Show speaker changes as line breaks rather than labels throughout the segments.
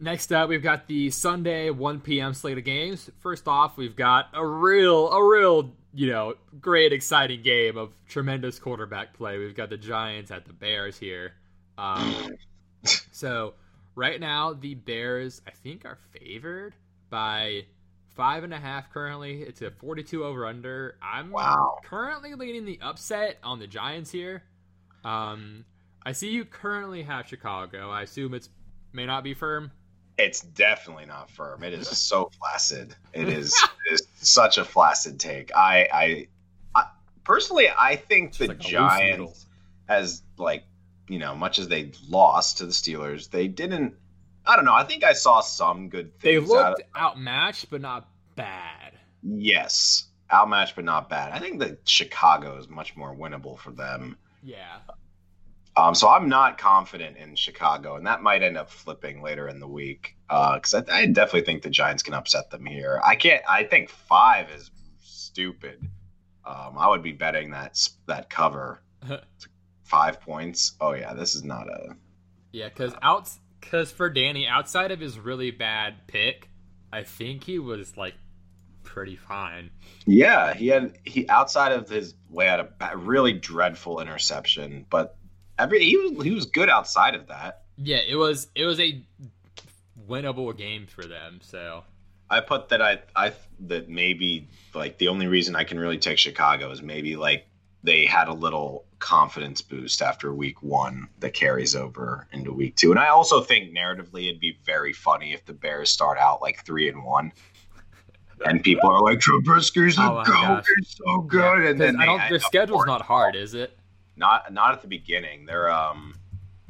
next up, we've got the Sunday 1 p.m. slate of games. First off, we've got a real, a real, you know, great, exciting game of tremendous quarterback play. We've got the Giants at the Bears here. Um, so right now, the Bears, I think, are favored by five and a half currently. It's a 42 over under. I'm
Wow.
currently leading the upset on the Giants here. Um, I see you currently have Chicago. I assume it's may not be firm.
It's definitely not firm. It is so flaccid. It is, it is such a flaccid take. I, I, I personally, I think the
like a loose noodle.
Giants, as like you know, much as they lost to the Steelers, they didn't. I don't know. I think I saw some good
They
things. out
looked
of,
outmatched, but not bad.
yes, outmatched, but not bad. I think that Chicago is much more winnable for them.
Yeah.
Um, so I'm not confident in Chicago, and that might end up flipping later in the week because I, I definitely think the Giants can upset them here. I can't. I think five is stupid. Um, I would be betting that that cover five points. Oh yeah, this is not a.
Yeah, because out because for Danny, outside of his really bad pick, I think he was like pretty fine.
Yeah, he had he outside of his way had a really dreadful interception, but every he was he was good outside of that.
Yeah, it was it was a winnable game for them. So
I put that I I that maybe like the only reason I can really take Chicago is maybe like they had a little confidence boost after week one that carries over into week two. And I also think narratively it'd be very funny if the Bears start out like three and one. And people are like, Trubisky's a
Oh
goat, he's so good. And then
I don't, their schedule's not hard, is it?
Not not at the beginning. They're um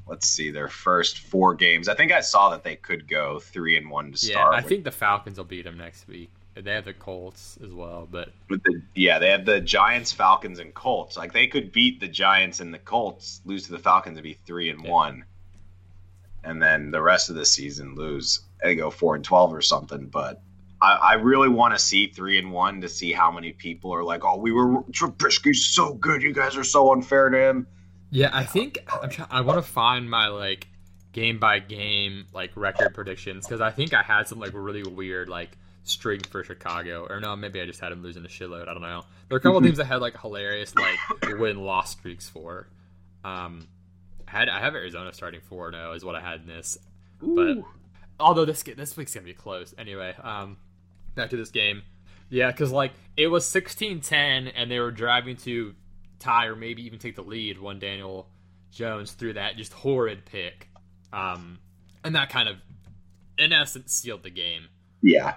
let's see, their first four games. I think I saw that they could go three and one to
Yeah,
start.
I
which-
think the Falcons will beat them next week. They have the Colts as well, but
the yeah, they have the Giants, Falcons, and Colts. Like they could beat the Giants and the Colts, lose to the Falcons and be three and
Yeah.
one. And then the rest of the season lose and go four and twelve or something. But I, I really want to see three and one to see how many people are like, "Oh, we were Trubisky's so good. You guys are so unfair to him."
yeah, I think I'm try- I want to find my like game by game like record predictions because I think I had some like really weird like string for Chicago or no maybe I just had him losing a shitload I don't know there are a couple teams I had like hilarious like win loss streaks for um I had I have Arizona starting four zero is what I had in this but although this this week's gonna be close anyway. Um, back to this game, yeah, because like it was 16-10 and they were driving to tie or maybe even take the lead when Daniel Jones threw that just horrid pick, um, and that kind of in essence sealed the game.
Yeah,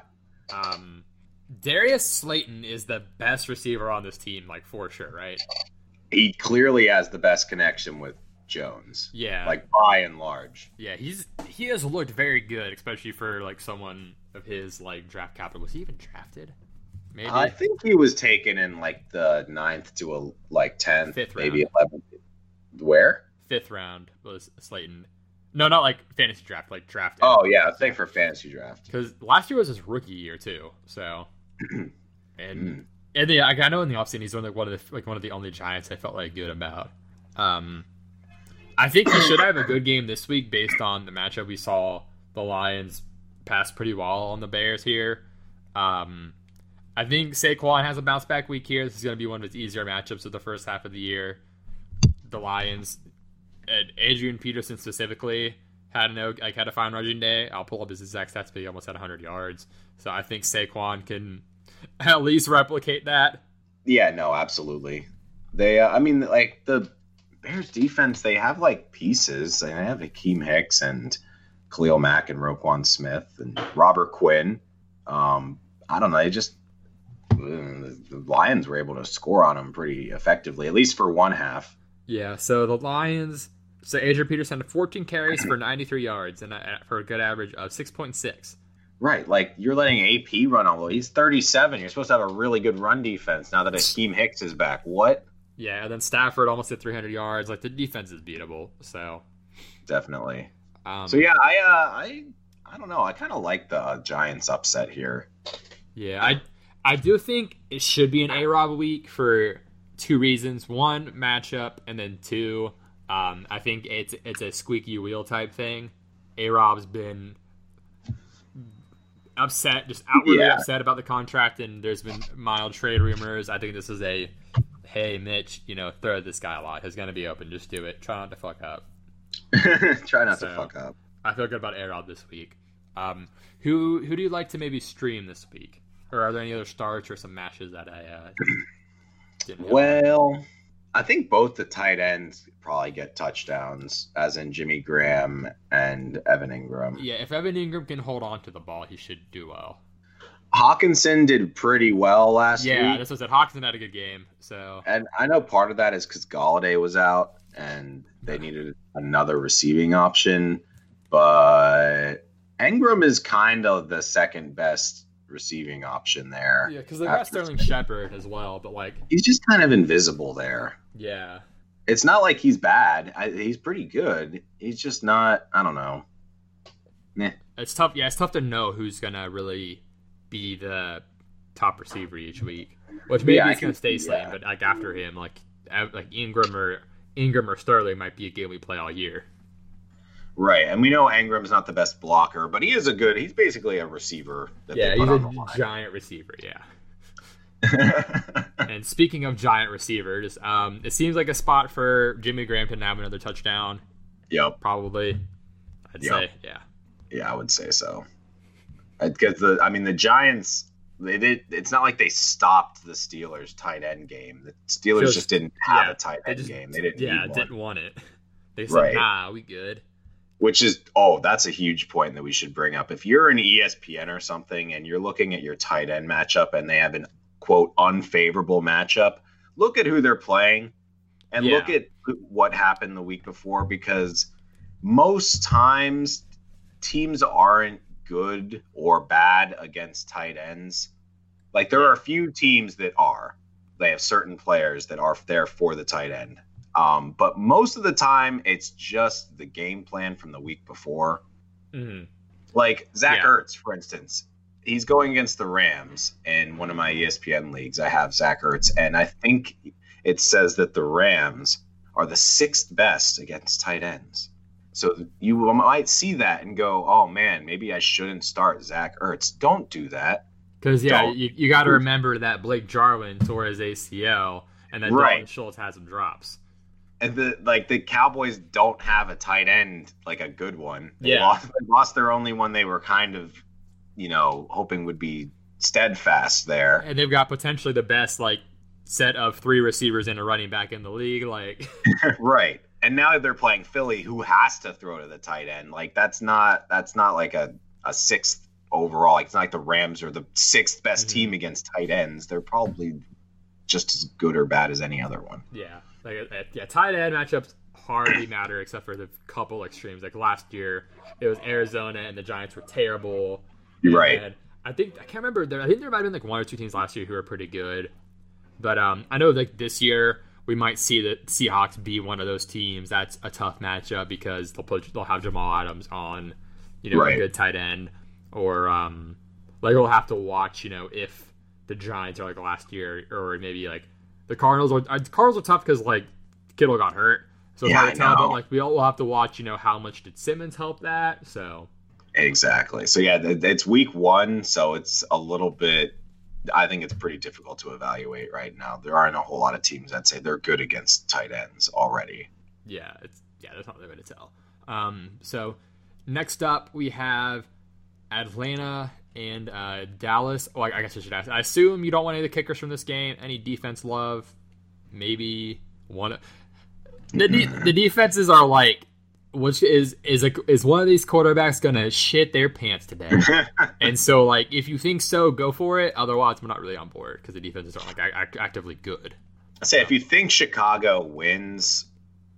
Um, Darius Slayton is the best receiver on this team, like for sure, right?
he clearly has the best connection with Jones,
Yeah,
like by and large.
yeah, he's he has looked very good, especially for like someone of his like draft capital. Was he even drafted? Maybe.
I think he was taken in like the ninth to a like tenth,
Fifth
maybe eleventh. Where?
fifth round was Slayton. No, not like fantasy draft, like draft.
Oh yeah, I think for fantasy draft.
because last year was his rookie year too. So, and
Mm.
and yeah, I I know in the offseason he's one of the, one of the like one of the only Giants I felt like good about. Um, I think he should have a good game this week based on the matchup we saw. The Lions pass pretty well on the Bears here. Um, I think Saquon has a bounce back week here. This is going to be one of his easier matchups of the first half of the year. The Lions, and Adrian Peterson specifically had no like had a fine rushing day. I'll pull up his exact stats, but he almost had 100 yards. So I think Saquon can at least replicate that.
Yeah, no, absolutely. They, uh, I mean, like the Bears defense, they have like pieces. They have Akiem Hicks and Khalil Mack and Roquan Smith and Robert Quinn. Um, I don't know. They just uh, the Lions were able to score on them pretty effectively, at least for one half.
Yeah. So the Lions. So Adrian Peterson had 14 carries for 93 yards and uh, for a good average of 6.6.
Right, like you're letting AP run all. the way. He's 37. You're supposed to have a really good run defense now that Akiem Hicks is back. What?
Yeah, and then Stafford almost hit 300 yards. Like the defense is beatable. So,
Definitely.
um,
So yeah, I uh, I I don't know. I kind of like the uh, Giants upset here.
Yeah, I I do think it should be an A Rob week for two reasons. One, matchup, and then two, um, I think it's it's a squeaky wheel type thing. A Rob's been upset, just outwardly
Yeah.
upset about the contract, and there's been mild trade rumors. I think this is a hey, Mitch, you know, throw this guy a lot. He's gonna be open. Just do it. Try not to fuck up.
Try not
So-
to fuck up.
I feel good about A Rob this week. Um, who who do you like to maybe stream this week? Or are there any other starts or some matches that I uh, didn't?
Well, I think both the tight ends probably get touchdowns, as in Jimmy Graham and Evan Engram.
yeah, if Evan Engram can hold on to the ball, he should do well.
Hockenson did pretty well last year.
Yeah,
week.
this was it. Hockenson had a good game, so
And I know part of that is because Golladay was out and they needed another receiving option. But Engram is kind of the second best receiving option there.
yeah, because they got Sterling Shepard as well, but like,
He's just kind of invisible there.
yeah,
It's not like he's bad. I, he's pretty good. He's just not, I don't know.
it's tough. Yeah, it's tough to know who's gonna really be the top receiver each week. Which maybe
Yeah,
it's gonna
can
stay Slayton,
that.
but like after him, like like Engram or Engram or Sterling might be a game we play all year.
Right. And we know Engram's not the best blocker, but he is a good, he's basically a receiver. That
Yeah, he's a giant receiver. Yeah. And speaking of giant receivers, um, it seems like a spot for Jimmy Graham to have another touchdown.
yep.
Probably, I'd
Yep.
say, yeah.
Yeah, I would say so. Because the, I mean, the Giants, they did. It's not like they stopped the Steelers' tight end game. The Steelers
Just-
just, didn't have
yeah,
a tight end
just,
game. They didn't.
yeah, didn't want it. They said,
Right.
"Nah, we good."
Which is, oh, that's a huge point that we should bring up. If you're an ESPN or something and you're looking at your tight end matchup and they have an quote unfavorable matchup, look at who they're playing and look at what happened the week before because most times teams aren't good or bad against tight ends. Like there are a few teams that are. They have certain players that are there for the tight end. Um, but most of the time, it's just the game plan from the week before.
Mhm.
Like Zach
Yeah.
Ertz, for instance, he's going against the Rams in one of my ESPN leagues. I have Zach Ertz, and I think it says that the Rams are the sixth best against tight ends. So you might see that and go, "Oh man, maybe I shouldn't start Zach Ertz." Don't do that.
Because yeah,
Don't-
you, you got to remember that Blake Jarwin tore his ACL, and then
Right.
Dalton Schultz had some drops.
And the like the Cowboys don't have a tight end like a good one. They
Yeah.
lost, they lost their only one they were kind of, you know, hoping would be steadfast there.
And they've got potentially the best like set of three receivers and a running back in the league. Like,
right. And now they're playing Philly who has to throw to the tight end. Like that's not that's not like a, a sixth overall. Like, it's not like the Rams are the sixth best
Mhm.
team against tight ends. They're probably just as good or bad as any other one.
yeah, like uh, yeah, tight end matchups hardly matter except for the couple extremes. Like last year, it was Arizona and the Giants were terrible. And
Right.
I think I can't remember. There, I think there might have been like one or two teams last year who were pretty good, but um, I know like this year we might see the Seahawks be one of those teams. That's a tough matchup because they'll put they'll have Jamal Adams on, you know, a good tight end, or um, like we'll have to watch, you know, if the Giants are like last year, or maybe like the Cardinals. Are, uh, the Cardinals are tough because like Kittle got hurt, so it's
Yeah,
hard
I
to tell. But like we all will have to watch, you know, how much did Simmons help that? So
Exactly. So yeah, it's week one, so it's a little bit. I think it's pretty difficult to evaluate right now. There aren't a whole lot of teams that say they're good against tight ends already.
yeah, it's yeah, that's not the way to tell. Um, so next up we have Atlanta and uh, Dallas. Oh, I, I guess I should ask. I assume you don't want any of the kickers from this game. Any defense love? Maybe one. The de- the defenses are like, which is is a is one of these quarterbacks gonna shit their pants today? and so like, if you think so, go for it. Otherwise, we're not really on board because the defenses aren't like ac- actively good.
I say if you think Chicago wins,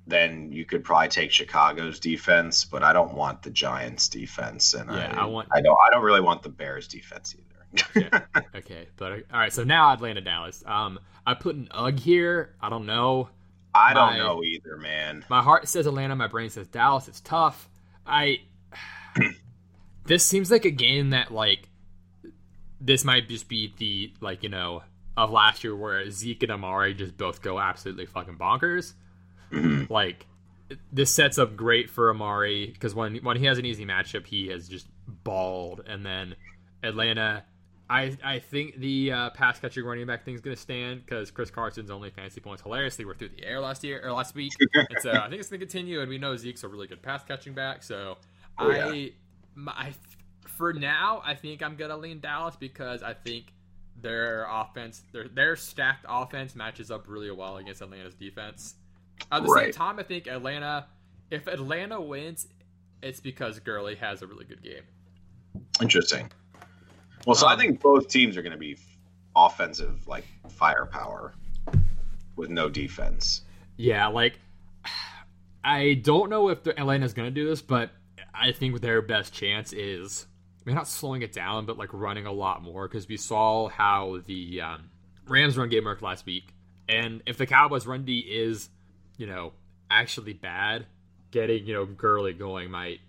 then you could probably take Chicago's defense, but I don't want the Giants' defense, and
Yeah,
I,
I want-
I don't I don't really want the Bears' defense either.
Okay, but uh, all right. So now Atlanta, Dallas. Um, I put an UG here. I don't know.
I don't
My-
know either, man.
My heart says Atlanta. My brain says Dallas. It's tough. I. this seems like a game that like. This might just be the like you know of last year where Zeke and Amari just both go absolutely fucking bonkers.
Mhm.
Like this sets up great for Amari because when when he has an easy matchup, he has just balled, and then Atlanta. I I think the uh, pass catching running back thing is going to stand because Chris Carson's only fantasy points hilariously were through the air last year or last week, and so I think it's going to continue. And we know Zeke's a really good pass catching back, so
Oh, yeah.
I, my, for now, I think I'm gonna lean Dallas because I think their offense, their their stacked offense matches up really well against Atlanta's defense. At the same time, I think Atlanta, if Atlanta wins, it's because Gurley has a really good game.
Interesting. Well, so I
Um,
think both teams are going to be offensive, like firepower, with no defense.
Yeah, like I don't know if the Atlanta's gonna do this, but I think their best chance is I mean, not slowing it down, but like running a lot more because we saw how the um, Rams run game worked last week, and if the Cowboys run D is, you know, actually bad, getting you know Gurley going might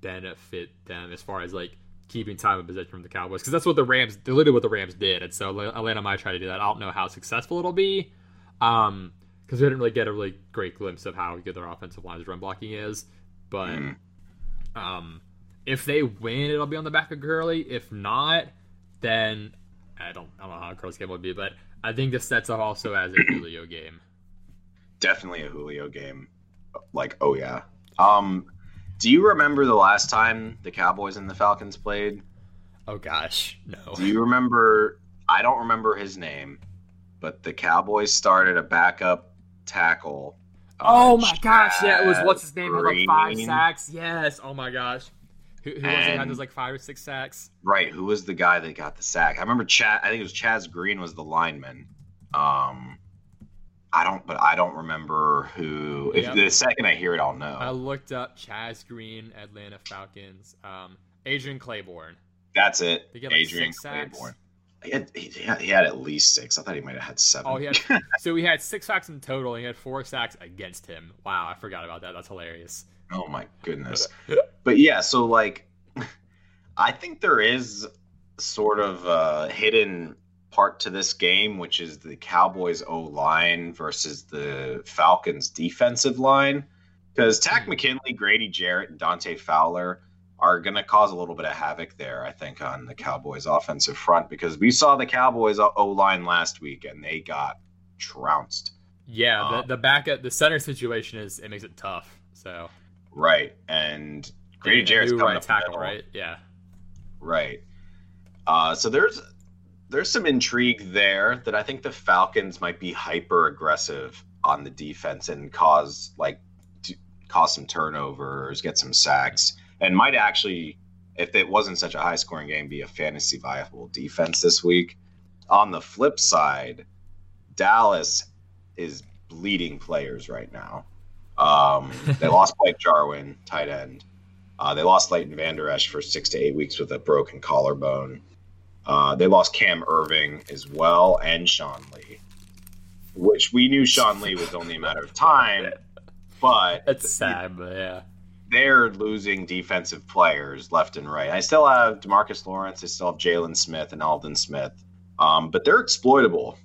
benefit them as far as like keeping time of possession from the Cowboys because that's what the Rams, literally what the Rams did, and so Atlanta might try to do that. I don't know how successful it'll be. Um, because we didn't really get a really great glimpse of how good their offensive line's run blocking is. But
Mm.
um, if they win, it'll be on the back of Gurley. If not, then I don't I don't know how Gurley's game would be, but I think this sets up also as a Julio game.
Definitely a Julio game. Like, oh yeah. Um, do you remember the last time the Cowboys and the Falcons played?
Oh gosh, no.
Do you remember? I don't remember his name, but the Cowboys started a backup tackle.
Oh my gosh, yeah, it was what's his name had like five sacks. Yes, oh my gosh. Who, who was it had
And-
those like five or six sacks?
Right, who was the guy that got the sack? I remember Chad. I think it was Chaz Green was the lineman. Um, I don't, but I don't remember who. If
Yep.
the second I hear it, I'll know.
I looked up Chaz Green, Atlanta Falcons. Um, Adrian Clayborn.
That's it.
Like,
Adrian? Clayborn. He had, he, had, he had at least six. I thought he might have had seven.
Oh, he had so he had six sacks in total. And he had four sacks against him. Wow, I forgot about that. That's hilarious.
Oh my goodness. but yeah, so like I think there is sort of a hidden part to this game, which is the Cowboys O line versus the Falcons defensive line. Because Takk McKinley, Grady Jarrett, and Dante Fowler are going to cause a little bit of havoc there, I think, on the Cowboys offensive front. Because we saw the Cowboys O line last week and they got trounced.
Yeah,
Um,
the the backup, the center situation is it makes it tough. So
Right. And Grady Jarrett's coming
right
up
tackle, right? Yeah.
Right. Uh, so there's there's some intrigue there that I think the Falcons might be hyper aggressive on the defense and cause like cause some turnovers, get some sacks, and might actually, if it wasn't such a high scoring game, be a fantasy viable defense this week. On the flip side, Dallas is bleeding players right now. Um, they lost Blake Jarwin, tight end. Uh, they lost Leighton Vander Esch for six to eight weeks with a broken collarbone. Uh, they lost Cam Erving as well and Sean Lee, which we knew Sean Lee was only a matter of time, but
It's sad, but yeah.
they're losing defensive players left and right. I still have Demarcus Lawrence, I still have Jaylon Smith and Aldon Smith, um, but they're exploitable.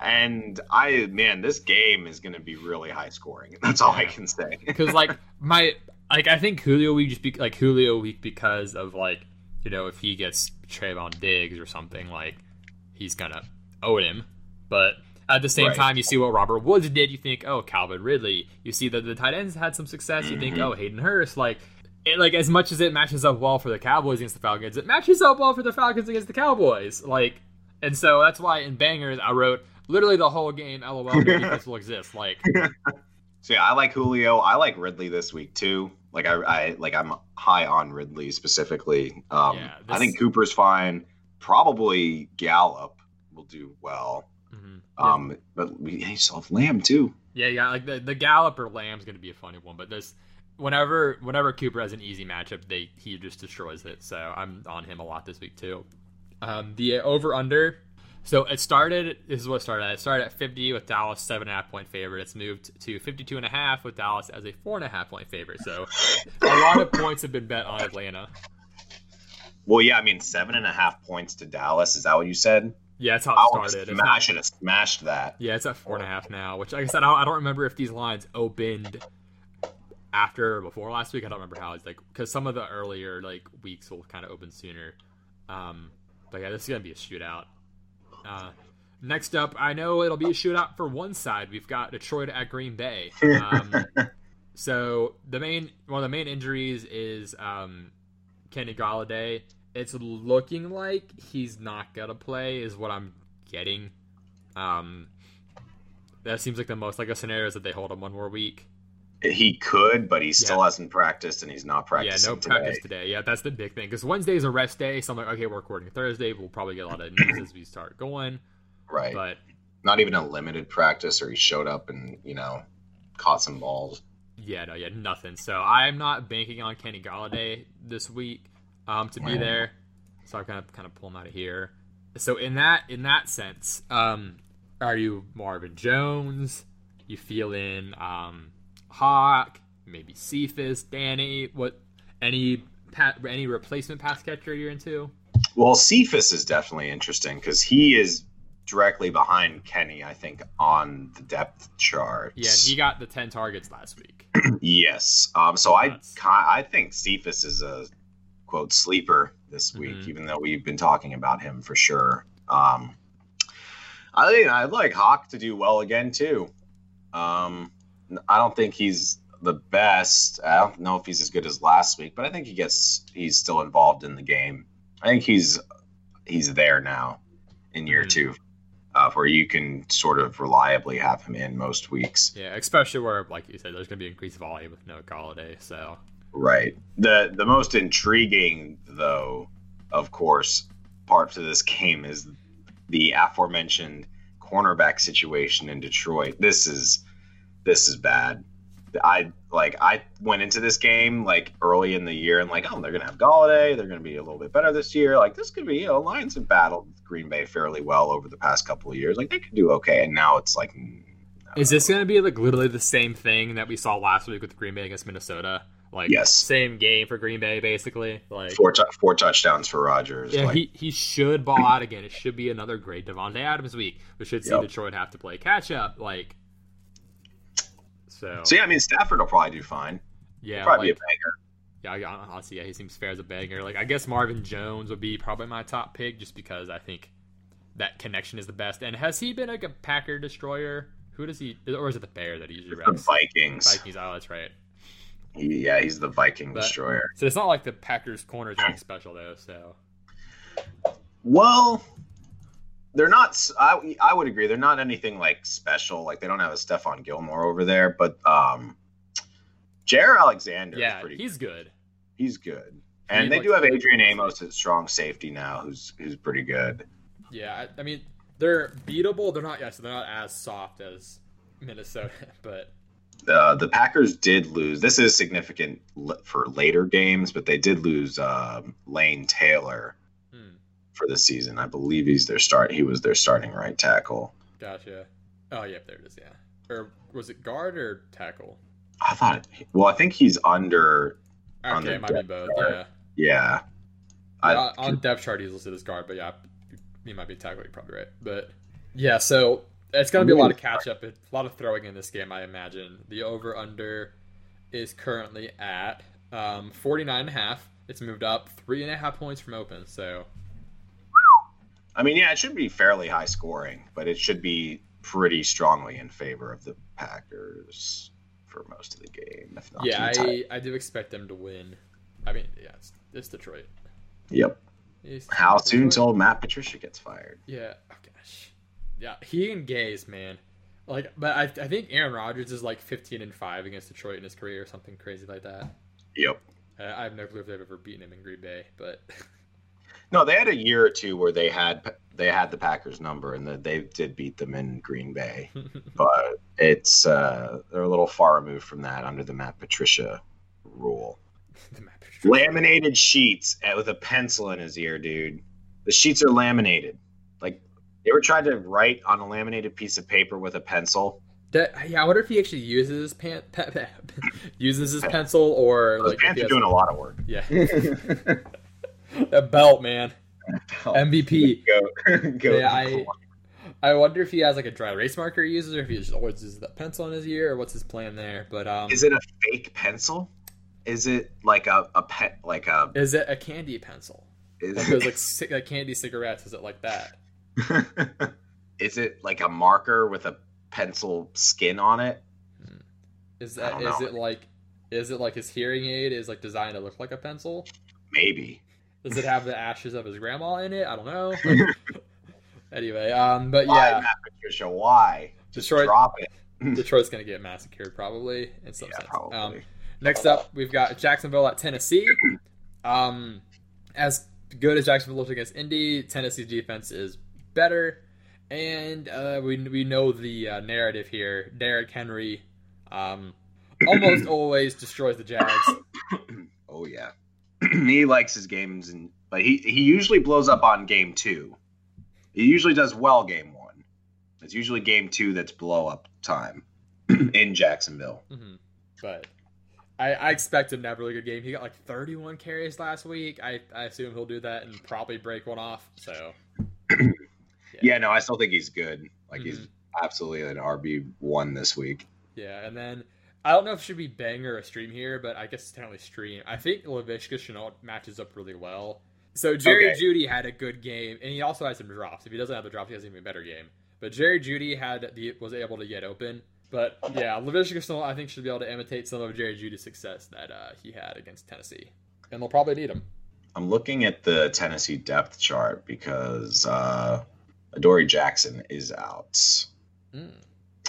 And I, man, this game is going to be really high scoring. That's all I can say.
because like my like I think Julio week just be like Julio week because of like you know if he gets Trevon Diggs or something like he's gonna own him, but at the same
Right.
time you see what Robert Woods did, you think oh Calvin Ridley, you see that the tight ends had some success, you think oh Hayden Hurst like. It, like as much as it matches up well for the Cowboys against the Falcons, it matches up well for the Falcons against the Cowboys. Like, and so that's why in bangers I wrote literally the whole game. LOL, no defense will exist. Like,
So yeah, I like Julio. I like Ridley this week too. Like I, I like I'm high on Ridley specifically. Um,
Yeah,
I think Cooper's fine. Probably Gallup will do well.
Mm-hmm.
Um, but we hey, have Lamb too.
Yeah, yeah, like the the Gallup or Lamb's going to be a funny one, but this whenever whenever Cooper has an easy matchup, they he just destroys it. So I'm on him a lot this week too. Um, the over under. So it started. This is what it started. It started at 50 with Dallas seven and a half point favorite. It's moved to 52 and a half with Dallas as a four and a half point favorite. So a lot of points have been bet on Atlanta.
Well, yeah, I mean seven and a half points to Dallas. Is that what you said?
Yeah, that's how it started.
I should have smashed that.
Yeah, it's at four and a half now. Which, like I said, I don't, I don't remember if these lines opened after or before last week. I don't remember how it's like because some of the earlier like weeks will kind of open sooner. Um, but yeah, this is gonna be a shootout. Uh, next up, I know it'll be a shootout for one side. We've got Detroit at Green Bay. Um, so the main one of the main injuries is um, Kenny Golladay. It's looking like he's not gonna play, is what I'm getting. Um, that seems like the most like a scenario is that they hold him one more week.
He could, but he still
Yeah.
hasn't practiced, and he's not practicing.
Yeah, no
today.
practice today. Yeah, that's the big thing because Wednesday is a rest day. So I'm like, okay, we're recording Thursday. We'll probably get a lot of news as we start going.
Right.
But
Not even a limited practice, or he showed up and you know caught some balls.
yeah, no, yeah, nothing. So I'm not banking on Kenny Golladay this week um, to be there. So I'm kind of kind of pull him out of here. So in that in that sense, um, are you Marvin Jones? You feeling um, Hawk? Maybe Cephus, Danny? What? Any pa- any replacement pass catcher you're into?
Well, Cephus is definitely interesting because he is directly behind Kenny, I think, on the depth chart.
Yeah, he got the ten targets last week.
yes. Um. So I, I think Cephus is a quote sleeper this week,
Mhm.
even though we've been talking about him for sure. Um. I think I'd like Hawk to do well again too. Um. I don't think he's the best. I don't know if he's as good as last week, but I think he gets he's still involved in the game. I think he's he's there now in year
Mhm.
two, uh, where you can sort of reliably have him in most weeks.
Yeah, especially where, like you said, there's going to be increased volume with no Golladay. So
Right. The the most intriguing though, of course, part to this game is the aforementioned cornerback situation in Detroit. This is this is bad. I like I went into this game like early in the year and like, oh, they're gonna have Golladay, they're gonna be a little bit better this year. Like this could be, you know, Lions have battled Green Bay fairly well over the past couple of years. Like they could do okay. And now it's like
is this going to be like literally the same thing that we saw last week with Green Bay against Minnesota? Like,
Yes.
same game for Green Bay, basically. Like,
four tou- four touchdowns for Rodgers.
yeah,
like,
he, he should ball out again. It should be another great Davante Adams week. We should see
Yep.
Detroit have to play catch up. Like, so,
so yeah, I mean Stafford will probably do fine.
yeah,
probably
like,
be a banger.
yeah, I- honestly, yeah, he seems fair as a banger. Like, I guess Marvin Jones would be probably my top pick just because I think that connection is the best. And has he been like a Packer destroyer? Who does he, or is it the Bear that he usually
runs?
The?
Vikings.
Vikings. Oh, that's right.
Yeah, he's the Viking
But-
destroyer.
So it's not like the Packers corner is anything special though. So
Well, they're not. I I would agree. They're not anything like special. Like they don't have a Stephon Gilmore over there, but um, Jaire Alexander.
yeah,
is pretty.
he's good.
he's good. And
He
they do have Adrian. Amos at strong safety now, who's who's pretty good.
Yeah, I, I mean they're beatable. They're not. Yes, they're not as soft as Minnesota, but
Uh, the Packers did lose. This is significant for later games, but they did lose um, Lane Taylor for the season. I believe he's their start. He was their starting right tackle.
gotcha. Oh, yep, there it is. Yeah, or was it guard or tackle?
I thought. Well, I think he's under.
Okay,
the
it might be both.
chart.
Yeah.
Yeah.
Yeah, on depth chart he's listed as guard, but yeah, he might be tackle. You're probably right, but yeah. So it's gonna be a lot of catch up, a lot of throwing in this game. I imagine the over under is currently at um, 49 and a half. It's moved up three and a half points from open. So
I mean, yeah, it should be fairly high scoring, but it should be pretty strongly in favor of the Packers for most of the game, if not
yeah. I, I do expect them to win. I mean, yeah, it's, it's Detroit.
Yep.
It's
How soon
Detroit.
till Matt Patricia gets fired?
Yeah. Oh gosh. Yeah, he and Gaze, man. Like, but I, I think Aaron Rodgers is like 15 and five against Detroit in his career, or something crazy like that.
Yep.
Uh, I have no clue if they've ever beaten him in Green Bay, but
No, they had a year or two where they had they had the Packers number, and that they did beat them in Green Bay. But it's uh, they're a little far removed from that under the Matt Patricia rule.
the map is
Laminated sheets uh, with a pencil in his ear, dude. The sheets are laminated. Like, they were trying to write on a laminated piece of paper with a pencil?
That, yeah, I wonder if he actually uses his pen, pe- pe- uses his pencil or
Those
like
pants are doing a lot of work.
Yeah, a belt, man. MVP.
Go, go.
Yeah, I I wonder if he has like a dry erase marker he uses, or if he just always uses that pencil in his ear, or what's his plan there. But um,
Is it a fake pencil? Is it like a a pet like a?
is it a candy pencil?
Is,
Like those like, ci- like candy cigarettes? Is it like that?
is it like a marker with a pencil skin on it?
Is
I
that
don't
is
know.
it like is it like his hearing aid is like designed to look like a pencil?
Maybe.
Does it have the ashes of his grandma in it? I don't know. anyway, um, but
Why,
yeah,
Matt Patricia? Why? Just
Detroit-
drop it.
Detroit's gonna get massacred probably in some
Yeah,
sense.
probably.
Um, next up, we've got Jacksonville at Tennessee. Um, as good as Jacksonville looks against Indy, Tennessee's defense is better, and uh, we we know the uh, narrative here. Derrick Henry, um, almost always destroys the Jags.
oh yeah, he likes his games, and but he he usually blows up on game two. He usually does well game one. It's usually game two that's blow up time in Jacksonville.
hmm But I, I expect him to have a really good game. He got like 31 carries last week. I, I assume he'll do that and probably break one off. So
Yeah, no, I still think he's good. Like he's
Mhm.
absolutely an RB one this week.
yeah, and then I don't know if it should be bang or a stream here, but I guess it's technically stream. I think Laviska Shenault matches up really well. So Jerry
Okay.
Jeudy had a good game, and he also had some drops. If he doesn't have the drops, he has an even better game. But Jerry Jeudy had the was able to get open. But yeah, Laviska Shenault I think should be able to imitate some of Jerry Jeudy's success that uh, he had against Tennessee, and they'll probably need him.
I'm looking at the Tennessee depth chart because uh, Adoree Jackson is out.
Mm.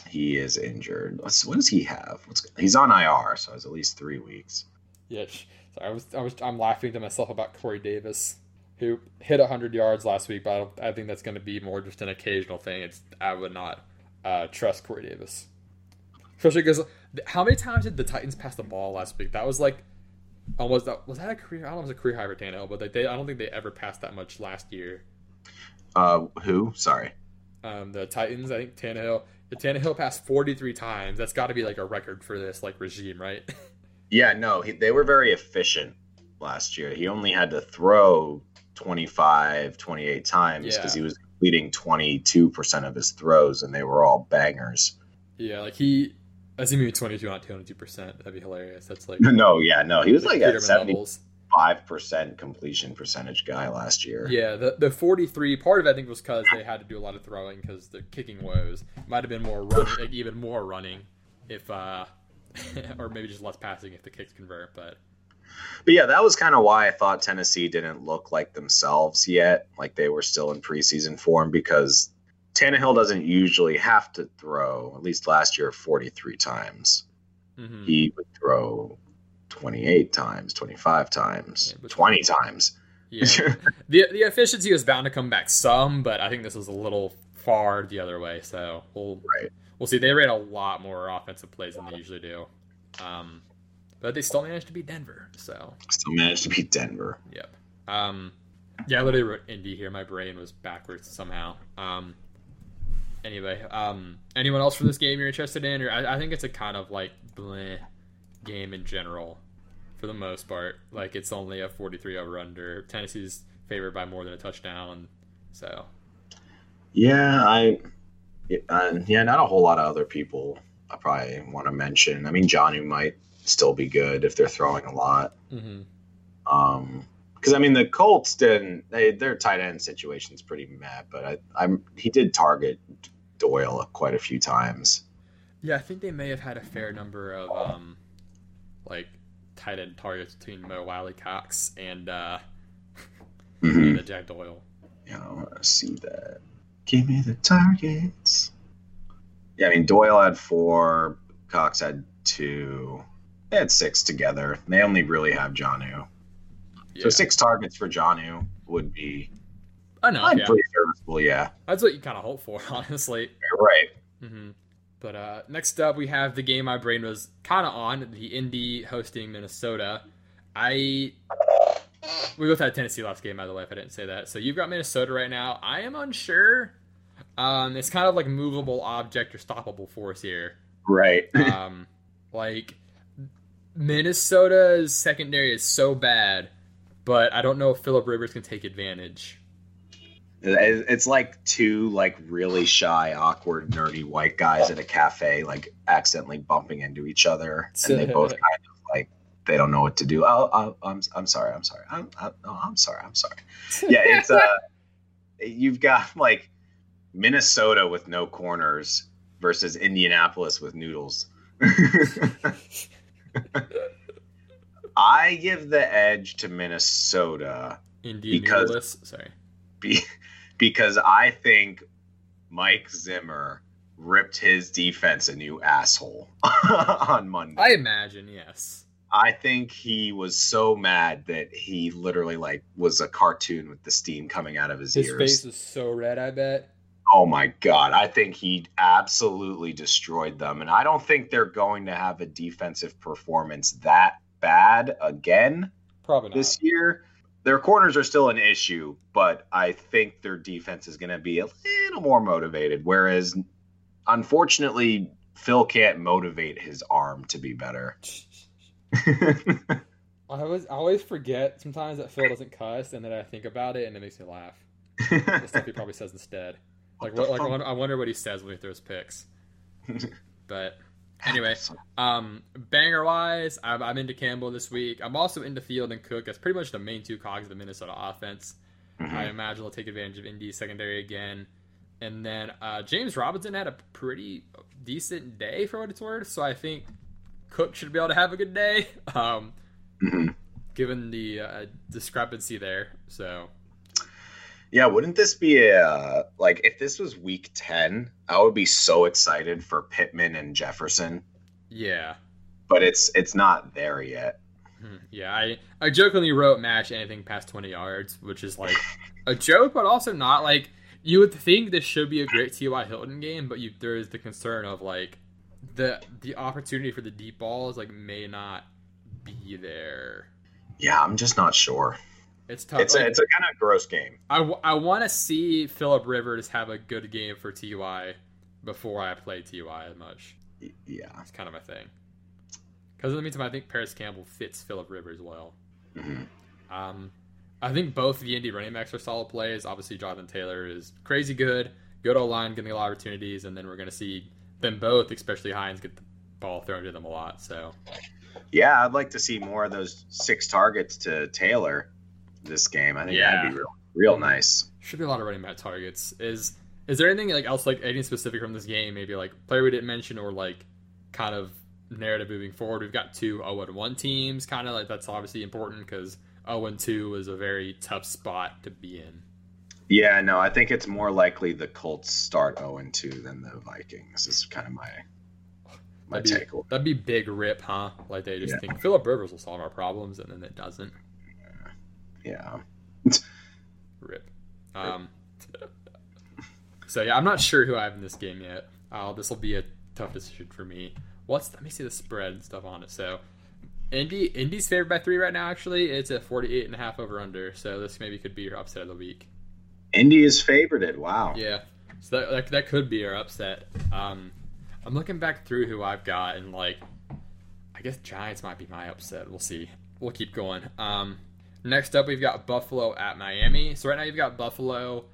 He is injured. Let's, what does he have? What's, he's on IR, so it's at least three weeks.
Yeah, so I was, I was, I'm laughing to myself about Corey Davis, who hit 100 yards last week, but I, don't, I think that's going to be more just an occasional thing. It's I would not uh, trust Corey Davis, especially because how many times did the Titans pass the ball last week? That was like almost that was that a career? I don't know if it was a career high for Tannehill, but like they, I don't think they ever passed that much last year.
Uh, who? Sorry.
Um, the Titans, I think Tannehill, Tannehill passed 43 times. That's got to be like a record for this like regime, right?
Yeah, no, he, they were very efficient last year. He only had to throw 25, 28 times because
Yeah.
he was completing 22% of his throws, and they were all bangers.
yeah, like he. Maybe 22, not 202 percent. That'd be hilarious. That's like
No, yeah, no, he was like a
Peterman levels.
75% completion percentage guy last year.
Yeah, the the 43 part of it I think was because they had to do a lot of throwing because the kicking woes might have been more running, like even more running, if uh, or maybe just less passing if the kicks convert. But
But yeah, that was kind of why I thought Tennessee didn't look like themselves yet. Like they were still in preseason form because Tannehill doesn't usually have to throw, at least last year, 43 times.
mhm.
He would throw 28 times, 25 times,
Yeah, but-
20 times.
yeah, the the efficiency was bound to come back some, but I think this was a little far the other way. So we'll
Right.
we'll see. They ran a lot more offensive plays than they usually do, um, but they still managed to beat Denver. So
Still managed to beat Denver.
Yep. Um, yeah, I literally wrote Indy here. My brain was backwards somehow. Um, anyway, um, anyone else for this game you're interested in? Or I, I think it's a kind of like bleh game in general, for the most part. Like it's only a 43 over under. Tennessee's favored by more than a touchdown, so
Yeah, I, uh, yeah, not a whole lot of other people I probably want to mention. I mean, Jonnu might still be good if they're throwing a lot.
mm-hmm.
Um, because I mean the Colts didn't they their tight end situation's pretty meh, but I, I'm he did target Doyle quite a few times.
yeah, I think they may have had a fair number of um, like tight end targets between Mo Alie-Cox and uh,
Mhm.
and Jack Doyle.
Yeah, I want to see that. Give me the targets. Yeah, I mean Doyle had four, Cox had two. They had six together. They only really have Jonnu.
Yeah.
So six targets for Jonnu would be
I know.
I'd
Yeah.
pretty serviceable, yeah.
That's what you kind of hope for, honestly.
Right.
hmm But uh, next up, we have the game my brain was kind of on the Indy hosting Minnesota. I we both had Tennessee last game, by the way. If I didn't say that, so you've got Minnesota right now. I am unsure. Um, it's kind of like movable object or stoppable force here.
Right.
Um, like Minnesota's secondary is so bad, but I don't know if Philip Rivers can take advantage.
It- It's like two like really shy, awkward, nerdy white guys at a cafe, like accidentally bumping into each other, and they both kind of like they don't know what to do. Oh, oh I'm I'm sorry, I'm sorry, I'm I'm, oh, I'm sorry, I'm sorry. Yeah, it's uh, you've got like Minnesota with no corners versus Indianapolis with noodles. I give the edge to Minnesota Because-
Indianapolis. Sorry.
be, because I think Mike Zimmer ripped his defense a new asshole on Monday.
I imagine yes.
I think he was so mad that he literally like was a cartoon with the steam coming out of his,
His
ears.
His face is so red. I bet.
Oh my god, I think he absolutely destroyed them and I don't think they're going to have a defensive performance that bad again
Probably not.
this year. Their corners are still an issue, but I think their defense is going to be a little more motivated whereas unfortunately Phil can't motivate his arm to be better.
I always I always forget sometimes that Phil doesn't cuss, and then I think about it, and it makes me laugh. The stuff he probably says instead. Like
What
what? Like I
fuck?
wonder- I wonder what he says when he throws picks. But anyway, um, banger wise, I'm, I'm into Campbell this week. I'm also into Field and Cook. That's pretty much the main two cogs of the Minnesota offense. I
Mhm.
imagine they'll take advantage of Indy's secondary again. And then uh, James Robinson had a pretty decent day for what it's worth, so I think Cook should be able to have a good day, um,
Mhm.
given the uh, discrepancy there. So
Yeah, wouldn't this be a like if this was week 10, I would be so excited for Pittman and Jefferson,
yeah,
but it's it's not there yet.
Hmm, yeah. I I jokingly wrote match anything past 20 yards, which is like a joke, but also not like you would think this should be a great T.Y. Hilton game, but you there is the concern of like the the opportunity for the deep balls like may not be there.
Yeah, I'm just not sure.
It's tough.
It's
Like,
a, it's a kind of gross game.
I, w- I want to see Philip Rivers have a good game for Ty before I play Ty as much.
Yeah.
It's kind of my thing. Because in the meantime, I think Parris Campbell fits Philip Rivers well.
Mhm.
Um, I think both the Indy running backs are solid plays. Obviously, Jonathan Taylor is crazy good, good O line, getting a lot of opportunities, and then we're going to see them both, especially Hines, get the ball thrown to them a lot. So
Yeah, I'd like to see more of those six targets to Taylor this game. I think
Yeah.
that'd be real real nice.
should be a lot of running back targets. Is is there anything like else like anything specific from this game? Maybe like player we didn't mention or like kind of narrative moving forward. We've got two 0 and 1 teams. Kind of like that's obviously important because 0 and 2 is a very tough spot to be in.
Yeah, no, I think it's more likely the Colts start 0 and 2 than the Vikings. Is kind of my my
That'd be,
take.
that'd be big rip, huh? Like they just
Yeah.
think Philip Rivers will solve our problems, and then it doesn't.
Yeah.
Rip. Um, so yeah, I'm not sure who I have in this game yet. Uh, this will be a tough decision for me. What's let me see the spread and stuff on it. So Indy Indy's favored by three right now. Actually, it's at 48 and a half over under. So this maybe could be your upset of the week.
Indy is favorited. Wow.
Yeah. So that, that, that could be our upset. Um, I'm looking back through who I've got, and like, I guess Giants might be my upset. We'll see. We'll keep going. Um, next up, we've got Buffalo at Miami. So right now, you've got Buffalo.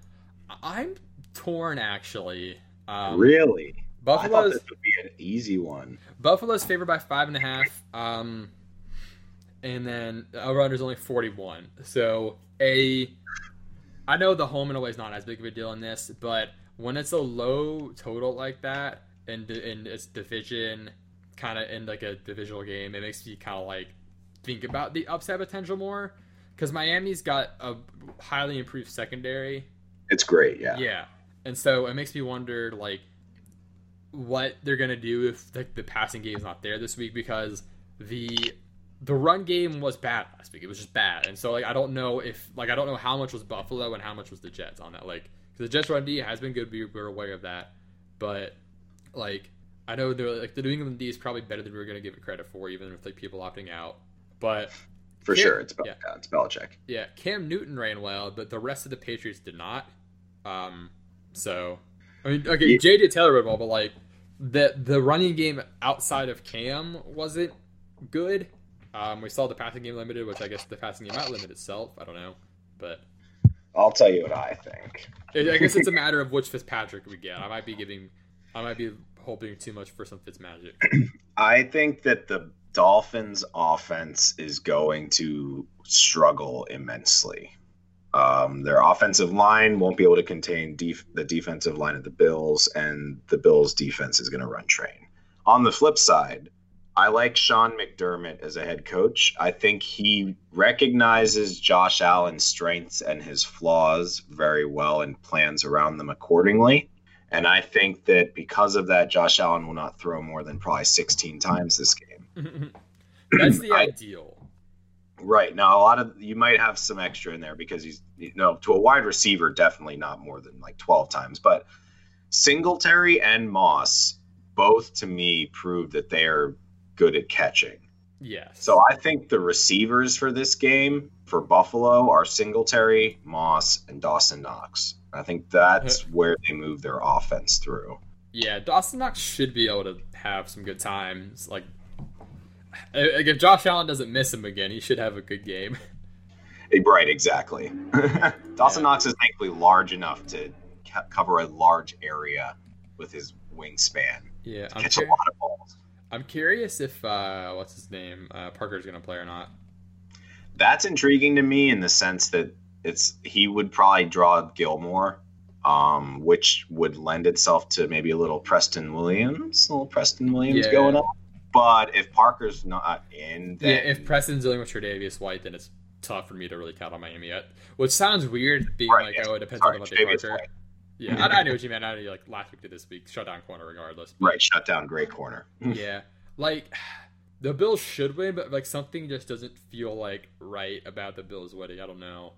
I'm torn actually. Um,
really? I
Buffalo's
this would be an easy one.
Buffalo's favored by five and a half. Um, and then the over under is only 41. So a, I know the home and away is not as big of a deal in this, but when it's a low total like that and in its division, kind of in like a divisional game, it makes me kind of like think about the upside potential more. Because Miami's got a highly improved secondary,
It's great. Yeah.
yeah. And so it makes me wonder like what they're gonna do if like the passing game is not there this week because the the run game was bad last week. It was just bad, and so like I don't know if like I don't know how much was Buffalo and how much was the Jets on that. Like because the Jets run D has been good. we- We're aware of that, but like I know they're like the New England D is probably better than we are gonna give it credit for, even with like people opting out. But
For
Yeah.
sure. It's
Yeah.
yeah, it's Belichick.
yeah, Cam Newton ran well, but the rest of the Patriots did not. Um, so I mean, okay,
Yeah.
JJ Taylor ran well, but like the the running game outside of Cam wasn't good. Um, we saw the passing game limited, which I guess the passing game might limit itself. I don't know, but
I'll tell you what I think.
I guess it's a matter of which Fitzpatrick we get. I might be giving, I might be hoping too much for some Fitzmagic.
I think that the Dolphins' offense is going to struggle immensely. Um, their offensive line won't be able to contain def- the defensive line of the Bills, and the Bills' defense is going to run train. On the flip side, I like Sean McDermott as a head coach. I think he recognizes Josh Allen's strengths and his flaws very well and plans around them accordingly. And I think that because of that, Josh Allen will not throw more than probably 16 times this game.
That's the I, ideal.
Right. Now, a lot of you might have some extra in there because he's, you know, to a wide receiver, definitely not more than like 12 times. But Singletary and Moss both to me prove that they are good at catching.
Yes.
So I think the receivers for this game for Buffalo are Singletary, Moss, and Dawson Knox. I think that's where they move their offense through.
Yeah, Dawson Knox should be able to have some good times. Like, like if Josh Allen doesn't miss him again, he should have a good game.
Right, exactly. Dawson yeah. Knox is thankfully large enough to cover a large area with his wingspan.
Yeah,
I'm catch a lot of balls.
I'm curious if uh, what's his name uh, Parker's going to play or not.
That's intriguing to me in the sense that it's he would probably draw Gilmore, um, which would lend itself to maybe a little Preston Williams, a little Preston Williams yeah. going on. But if Parker's not in, then...
yeah, if Preston's dealing with Tre'Davious White, then it's tough for me to really count on Miami yet. Which sounds weird, being right, like, yeah. oh, it depends Sorry, on DeVante Parker. White. Yeah, I, I, know what you meant. I know like last week to this week, shut down corner regardless.
But, right, shut down great corner.
yeah, like the Bills should win, but like something just doesn't feel like right about the Bills winning. I don't know.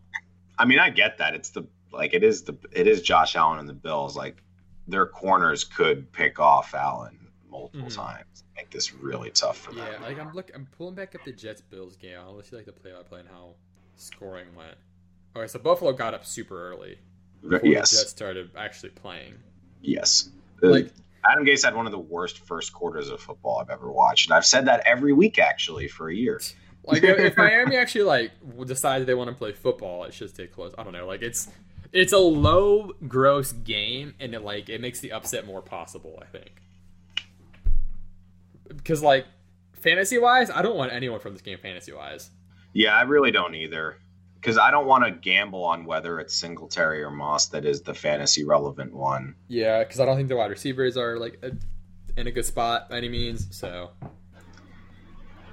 I mean, I get that. It's the like it is the it is Josh Allen and the Bills. Like their corners could pick off Allen multiple mm-hmm. times, make this really tough for them.
Yeah, like I'm look, I'm pulling back up the Jets Bills game. I want to see like the play by play and how scoring went. All right, so Buffalo got up super early
yes.
the Jets started actually playing.
Yes. Like Adam Gase had one of the worst first quarters of football I've ever watched, and I've said that every week actually for a year.
Like if Miami actually like decided they want to play football, it should stay close. I don't know. Like it's it's a low gross game, and it like it makes the upset more possible. I think because like fantasy wise, I don't want anyone from this game fantasy wise.
Yeah, I really don't either because I don't want to gamble on whether it's Singletary or Moss that is the fantasy relevant one.
Yeah, because I don't think the wide receivers are like a, in a good spot by any means. So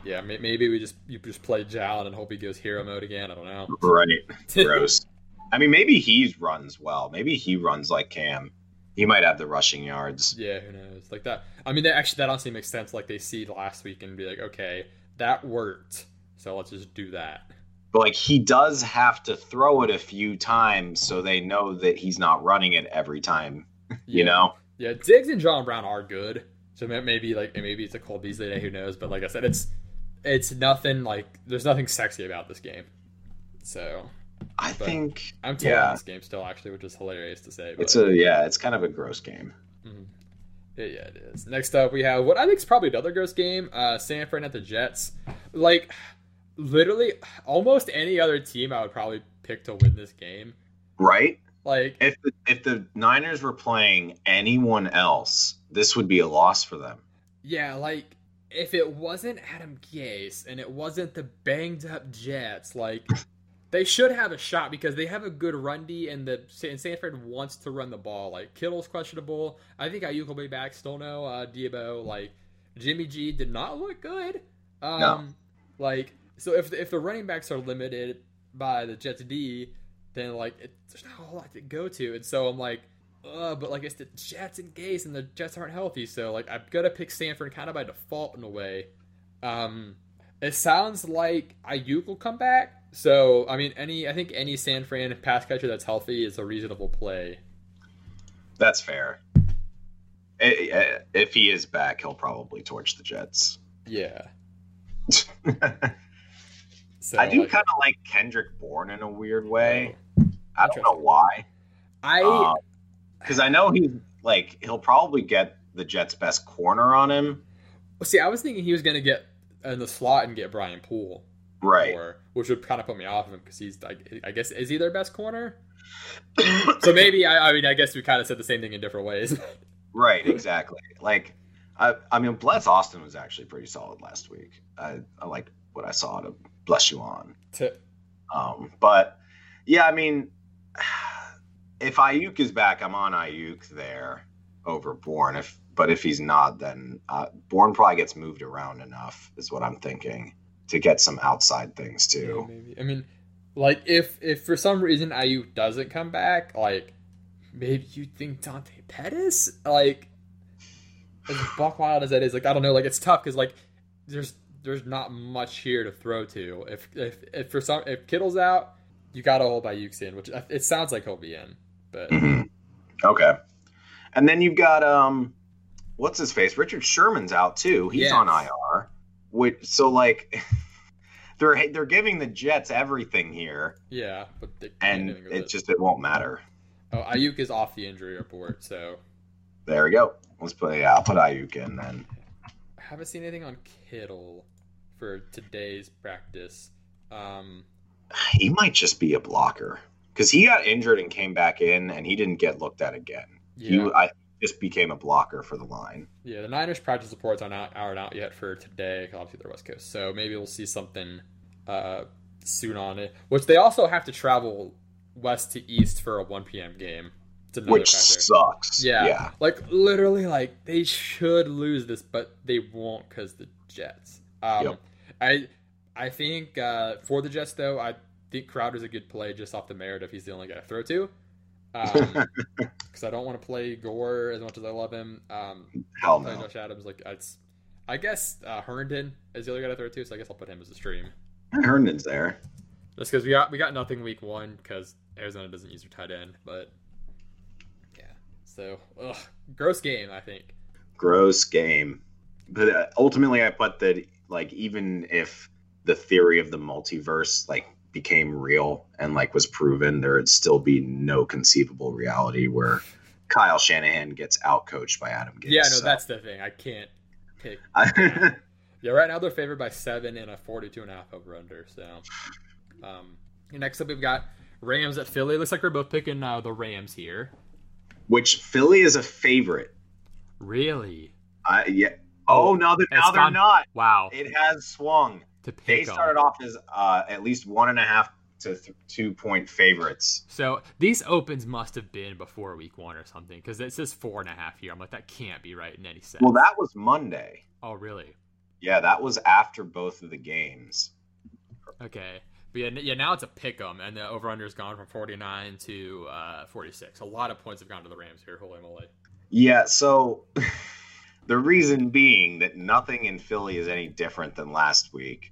yeah, maybe we just you just play Jalen and hope he goes hero mode again. I don't know.
Right, gross. I mean, maybe he runs well. Maybe he runs like Cam. He might have the rushing yards.
Yeah, who knows? Like that. I mean, that actually that honestly makes sense. Like they see last week and be like, okay, that worked, so let's just do that
but like he does have to throw it a few times so they know that he's not running it every time. you know?
Yeah, Diggs and John Brown are good. So maybe like maybe it's a Cole Beasley day, who knows? But like I said, it's it's nothing like there's nothing sexy about this game. So
I think
I'm telling yeah. this game still actually, which is hilarious to say.
But, it's a yeah, it's kind of a gross game.
Mm-hmm. Yeah, it is. Next up, we have what I think is probably another gross game. Uh, San Fran at the Jets. Like literally almost any other team I would probably pick to win this game.
Right?
Like
if the, if the Niners were playing anyone else, this would be a loss for them.
Yeah, like if it wasn't Adam Gase and it wasn't the banged up Jets, like they should have a shot because they have a good run D and the and San Fran wants to run the ball. Like Kittle's questionable. I think Aiyuk will be back. Still no uh, Deebo. Like Jimmy G did not look good. Um, no. Like so if if the running backs are limited by the Jets D, then like it, there's not a whole lot to go to, and so I'm like, uh, but like it's the Jets and Gase, and the Jets aren't healthy, so like I've got to pick San Fran kind of by default in a way. Um, it sounds like Aiyuk will come back, so I mean, any I think any San Fran pass catcher that's healthy is a reasonable play.
That's fair. If he is back, he'll probably torch the Jets.
Yeah.
So I do like, kind of like Kendrick Bourne in a weird way. Oh, I don't know why.
I
because um, I know he's like he'll probably get the Jets' best corner on him.
See, I was thinking he was going to get in the slot and get Brian Poole,
right?
Or, which would kind of put me off of him because he's I, I guess is he their best corner? so maybe I, I mean I guess we kind of said the same thing in different ways.
right, exactly. Like I, I mean, Bless Austin was actually pretty solid last week. I, I like what I saw to bless you on.
To-
Um, but yeah, I mean, if Aiyuk is back, I'm on Aiyuk there over Bourne. If but if he's not, then uh, Bourne probably gets moved around enough, is what I'm thinking, to get some outside things
Yeah,
too.
maybe. I mean, like if if for some reason Aiyuk doesn't come back, like maybe you think Dante Pettis, like as buck wild as that is, like I don't know, like it's tough because like there's there's not much here to throw to. If if if for some if Kittle's out, you got to hold Aiyuk's in, which it sounds like he'll be in, but
Mhm. Okay, and then you've got um, what's his face? Richard Sherman's out too. He's
Yes.
on IR. Which so like. They're, they're giving the Jets everything here,
yeah, but they
and it just it won't matter.
oh Aiyuk is off the injury report, so
There we go. Let's put yeah, I'll put Aiyuk in then.
I haven't seen anything on Kittle for today's practice. Um,
He might just be a blocker because he got injured and came back in, and he didn't get looked at again.
yeah.
He I just became a blocker for the line.
Yeah, the Niners practice reports aren't out, aren't yet for today. 'cause Obviously, they're West Coast, so maybe we'll see something uh, soon on it. Which they also have to travel west to east for a 1 p.m. game.
Which
factor.
sucks.
Yeah,
yeah.
like literally, like they should lose this, but they won't because the Jets. Um,
Yep.
I I think uh, for the Jets though, I think Crowder's a good play just off the merit if he's the only guy to throw to. Because I don't want to play Gore as much as I love him. Um,
Hell no.
Josh Adams, like it's. I guess uh, Herndon is the other guy to throw to, so I guess I'll put him as a stream.
Herndon's there.
Just because we got we got nothing week one because Arizona doesn't use their tight end, but yeah. So ugh, gross game, I think.
Gross game. But uh, ultimately, I put that like even if the theory of the multiverse like became real and like was proven, there would still be no conceivable reality where Kyle Shanahan gets outcoached by Adam Gase.
Yeah, no,
so-
that's the thing. I can't pick. Yeah, right now they're favored by seven and a 42 and a half over under. So, um, next up we've got Rams at Philly. Looks like we're both picking uh, the Rams here.
which Philly is a favorite.
Really?
I yeah. Oh, no, they're, now
It's
they're not.
Wow.
It has swung.
To
They
pick 'em.
started off as uh, at least one and a half to th- two point favorites.
So these opens must have been before week one or something because it says four and a half here. I'm like, that can't be right in any sense.
Well, that was Monday.
oh, really?
Yeah, that was after both of the games.
Okay. But yeah, yeah, now it's a pick 'em, and the over under has gone from 49 to uh, 46. A lot of points have gone to the Rams here. Holy moly.
Yeah, so the reason being that nothing in Philly is any different than last week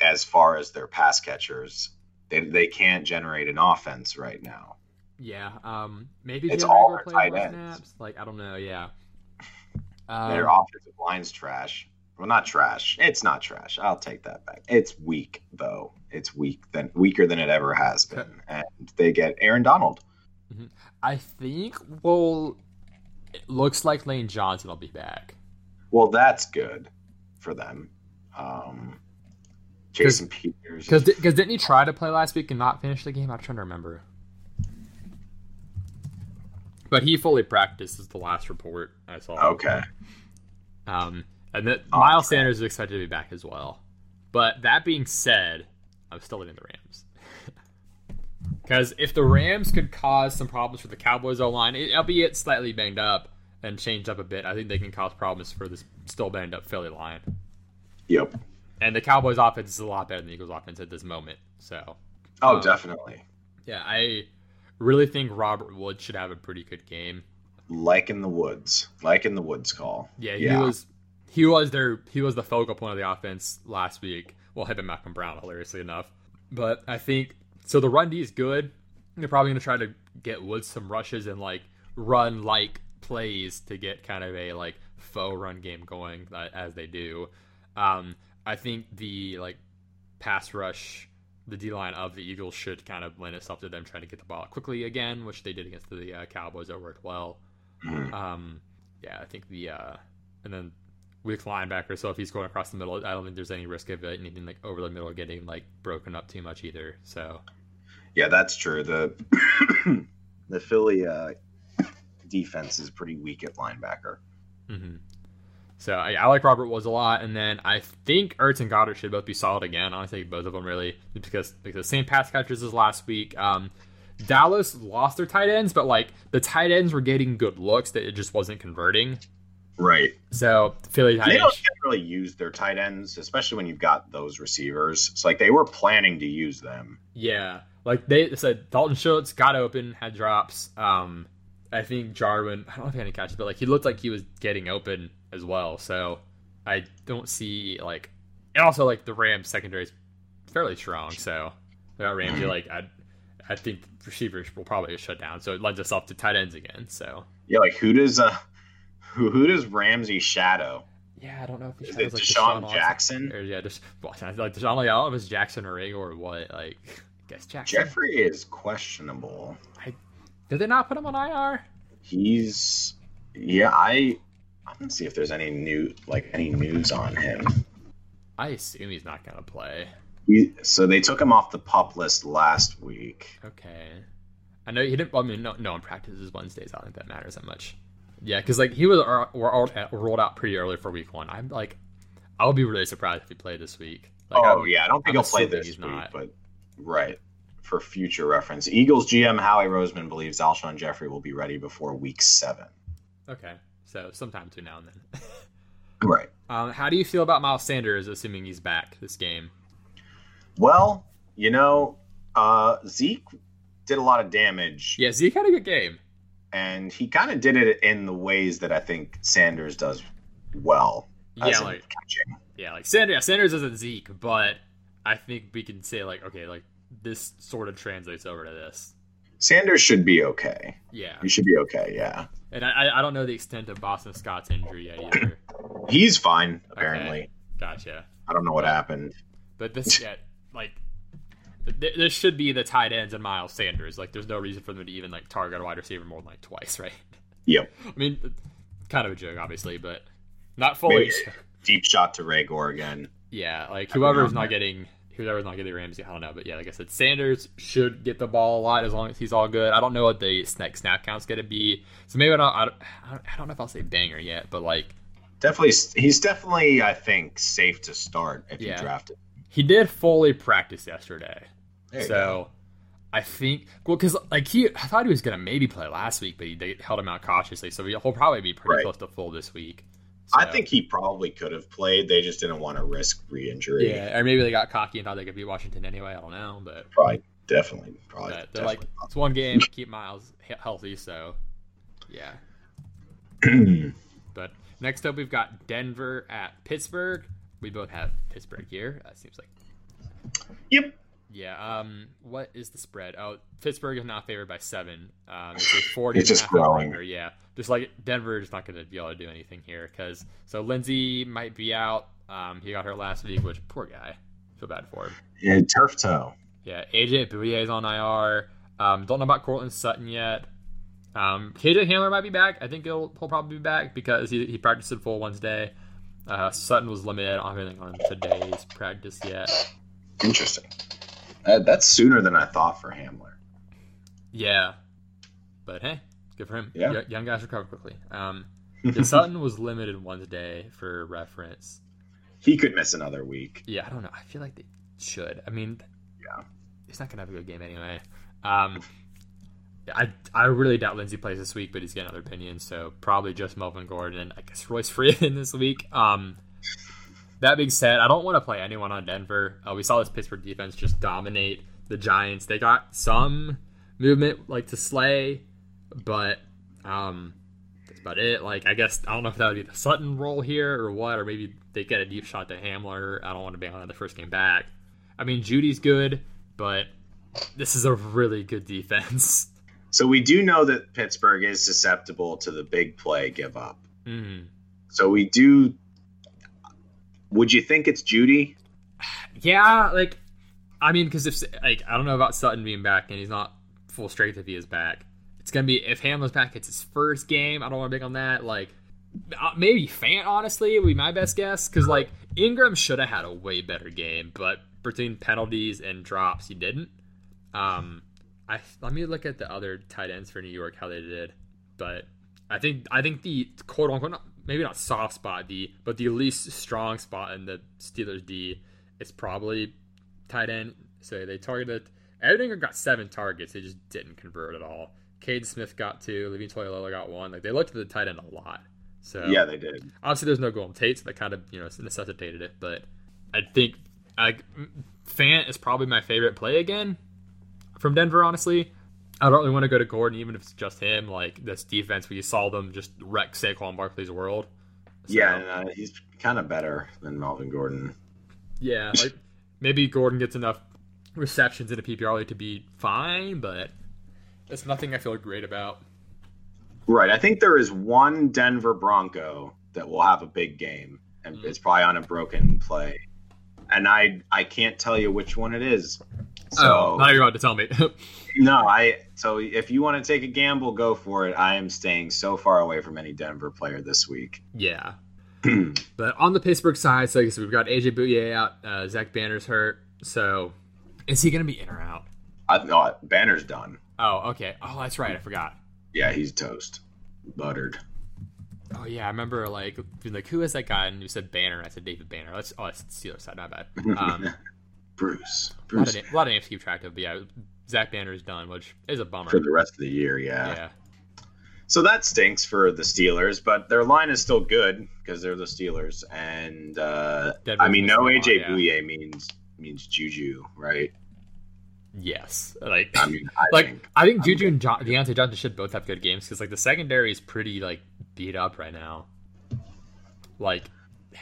as far as their pass catchers. They, they can't generate an offense right now.
Yeah. Um. Maybe
It's all their tight ends.
snaps. Like I don't know. Yeah.
Their
Um,
offensive line's trash. Well, not trash. It's not trash. I'll take that back. It's weak though. It's weak than weaker than it ever has been, and they get Aaron Donald.
I think. Well, it looks like Lane Johnson will be back.
Well, that's good for them. Um, Jason Peters.
Because didn't he try to play last week and not finish the game? I'm trying to remember. But he fully practiced is the last report I saw.
okay.
Um, and that
Oh,
Miles
okay.
Sanders is expected to be back as well. But that being said, I'm still leaning the Rams. Because if the Rams could cause some problems for the Cowboys O line, albeit slightly banged up and changed up a bit, I think they can cause problems for this still banged up Philly line.
Yep.
And the Cowboys offense is a lot better than the Eagles offense at this moment. So
Oh, definitely.
yeah, I really think Robert Wood should have a pretty good game.
Like in the woods. Like in the woods call.
Yeah, he
Yeah.
was he was their he was the focal point of the offense last week. Well, him and Malcolm Brown, hilariously enough. But I think so. The run D is good. They're probably going to try to get Woods some rushes and like run like plays to get kind of a like faux run game going uh, as they do. Um, I think the like pass rush, the D line of the Eagles should kind of lend itself to them trying to get the ball quickly again, which they did against the uh, Cowboys. That worked well.
Mhm.
Um, yeah, I think the uh, and then weak linebacker. So if he's going across the middle, I don't think there's any risk of it, anything like over the middle getting like broken up too much either. So
Yeah, that's true. The the Philly uh, defense is pretty weak at linebacker.
Mm-hmm. So I, I, like Robert Woods a lot, and then I think Ertz and Goedert should both be solid again. I think both of them really because because same pass catchers as last week. Um, Dallas lost their tight ends, but like the tight ends were getting good looks that it just wasn't converting.
Right.
So Philly
tight they don't really use their tight ends, especially when you've got those receivers. It's like they were planning to use them.
Yeah, like they said, Dalton Schultz got open, had drops. Um, I think Jarwin, I don't know if he had any catches, but like he looked like he was getting open as well. So I don't see like, and also like the Rams secondary is fairly strong. So without Ramsey, like I, I think receivers will probably shut down. So it lends itself to tight ends again. So
yeah, like who does uh who who does Ramsey shadow?
Yeah, I don't know if
he's like DeSean, DeSean Jackson
or yeah, just well, like DeSean. Like, I don't know if it's Jackson or Rig or what. Like, I guess Jackson.
Jeffery is questionable.
I did they not put him on IR?
He's yeah. I I don't see if there's any new like any news on him.
I assume he's not gonna play.
He, so they took him off the pup list last week.
Okay. I know he didn't. I mean, no, no one practices Wednesdays. I don't think that matters that much. Yeah, because like he was uh, uh, rolled out pretty early for week one. I'm like, I would be really surprised if he played this week. Like,
oh I'm, yeah, I don't think I'm he'll play this week, not. but right for future reference, Eagles GM Howie Roseman believes Alshon Jeffery will be ready before week seven.
Okay, so sometime between now and then.
right.
Um, how do you feel about Miles Sanders, assuming he's back this game?
Well, you know, uh, Zeke did a lot of damage.
Yeah, Zeke had a good game
and he kind of did it in the ways that I think Sanders does well.
Yeah, like catching. Yeah, like Sanders. Yeah, Sanders isn't Zeke, but I think we can say like, okay, like this sort of translates over to this.
Sanders should be okay.
Yeah,
he should be okay. Yeah,
and I, I don't know the extent of Boston Scott's injury yet either.
He's fine apparently. Okay.
Gotcha.
I don't know what happened,
but this yeah, like this should be the tight ends and Miles Sanders. Like, there's no reason for them to even like target a wide receiver more than like twice, right?
Yep.
I mean, kind of a joke, obviously, but not fully.
deep shot to Reagor again.
Yeah, like whoever's not getting whoever's not getting Ramsey, I don't know, but yeah, like I said, Sanders should get the ball a lot as long as he's all good. I don't know what the snap snap count's gonna be, so maybe I don't. I don't, I don't know if I'll say banger yet, but like
definitely, he's definitely I think safe to start if yeah. you draft it.
He did fully practice yesterday.
so
go. I think well because like he I thought he was gonna maybe play last week, but he, they held him out cautiously, so he'll probably be pretty right. close to full this week.
So. I think he probably could have played. They just didn't want to risk re-injury.
Yeah, or maybe they got cocky and thought they could beat Washington anyway. I don't know, but
probably definitely probably.
they're
definitely
like it's one game, keep Miles healthy, so yeah. but next up, we've got Denver at Pittsburgh. We both have Pittsburgh here. That seems like.
Yep.
Yeah. Um. What is the spread? Oh, Pittsburgh is not favored by seven. Um. It's forty.
it's just growing.
Yeah. Just like Denver is not going to be able to do anything here because so Lindsay might be out. Um. He got hurt last week, which poor guy. Feel bad for him.
Yeah. Turf toe.
Yeah. AJ Bouye is on IR. Um. Don't know about Courtland Sutton yet. Um. KJ Hamler might be back. I think he'll he'll probably be back because he he practiced in full Wednesday. Uh, Sutton was limited. I don't have anything on today's practice yet.
Interesting. Uh, that's sooner than I thought for Hamler.
Yeah, but hey, good for him.
Yeah,
young guys recover quickly. Um, Sutton was limited Wednesday for reference.
He could miss another week.
Yeah, I don't know. I feel like they should. I mean,
yeah,
he's not gonna have a good game anyway. Um, I I really doubt Lindsay plays this week, but he's getting other opinions, so probably just Melvin Gordon. I guess Royce Freeman this week. Um, that being said, I don't want to play anyone on Denver. Uh, we saw this Pittsburgh defense just dominate the Giants. They got some movement like to Slay, but um, that's about it. Like I guess I don't know if that would be the Sutton role here or what, or maybe they get a deep shot to Hamler. I don't want to be on the first game back. I mean, Jeudy's good, but this is a really good defense.
So we do know that Pittsburgh is susceptible to the big play give up.
Mm-hmm.
So we do. Would you think it's Jeudy?
Yeah, like I mean, because if like I don't know about Sutton being back and he's not full strength if he is back. It's gonna be if Hamler's back. It's his first game. I don't want to pick on that. Like uh, maybe Fant honestly would be my best guess because like Engram should have had a way better game, but between penalties and drops, he didn't. Um, I let me look at the other tight ends for New York how they did, but I think I think the quote unquote maybe not soft spot D, but the least strong spot in the Steelers D is probably tight end. So they targeted Edinger got seven targets, they just didn't convert at all. Cade Smith got two, Levine Toilolo got one. Like they looked at the tight end a lot. So
yeah, they did.
Obviously, there's no Golden Tate, so that kind of you know necessitated it. But I think like Fant is probably my favorite play again from Denver. Honestly, I don't really want to go to Gordon, even if it's just him. Like this defense, where you saw them just wreck Saquon Barkley's world.
So, yeah, uh, he's kind of better than Melvin Gordon.
Yeah, like maybe Gordon gets enough receptions in a PPR league to be fine, but it's nothing I feel great about.
Right. I think there is one Denver Bronco that will have a big game, and mm-hmm. it's probably on a broken play. And I I can't tell you which one it is.
So oh, now you're about to tell me.
no, I. So if you want to take a gamble, go for it. I am staying so far away from any Denver player this week.
Yeah. but on the Pittsburgh side, so we've got AJ Bouye out, uh, Zach Banner's hurt. So is he going to be in or out?
I no, Banner's done.
Oh, okay. Oh, that's right. I forgot.
Yeah, he's toast, buttered.
Oh yeah, I remember like being like, who is that guy? And you said Banner. I said David Banner. That's oh, that's Steelers side. Not bad. Um,
Bruce.
Bruce. A lot, of, a lot of names to keep track of. But yeah, Zach Banner is done, which is a bummer
for the rest of the year. Yeah. Yeah. So that stinks for the Steelers, but their line is still good because they're the Steelers. And uh, I mean, no AJ yeah. Bouye means means Juju, right?
Yes, like I mean, I like think, I think Juju and John, Diontae Johnson should both have good games because like the secondary is pretty like beat up right now. Like,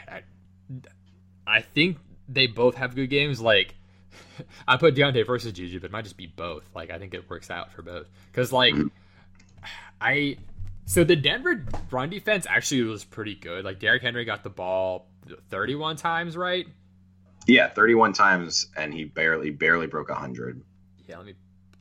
I, I think they both have good games. Like, I put Diontae versus Juju, but it might just be both. Like, I think it works out for both because like mm-hmm. I so the Denver run defense actually was pretty good. Like Derrick Henry got the ball 31 times, right?
Yeah, 31 times, and he barely barely broke 100.
Yeah, let me.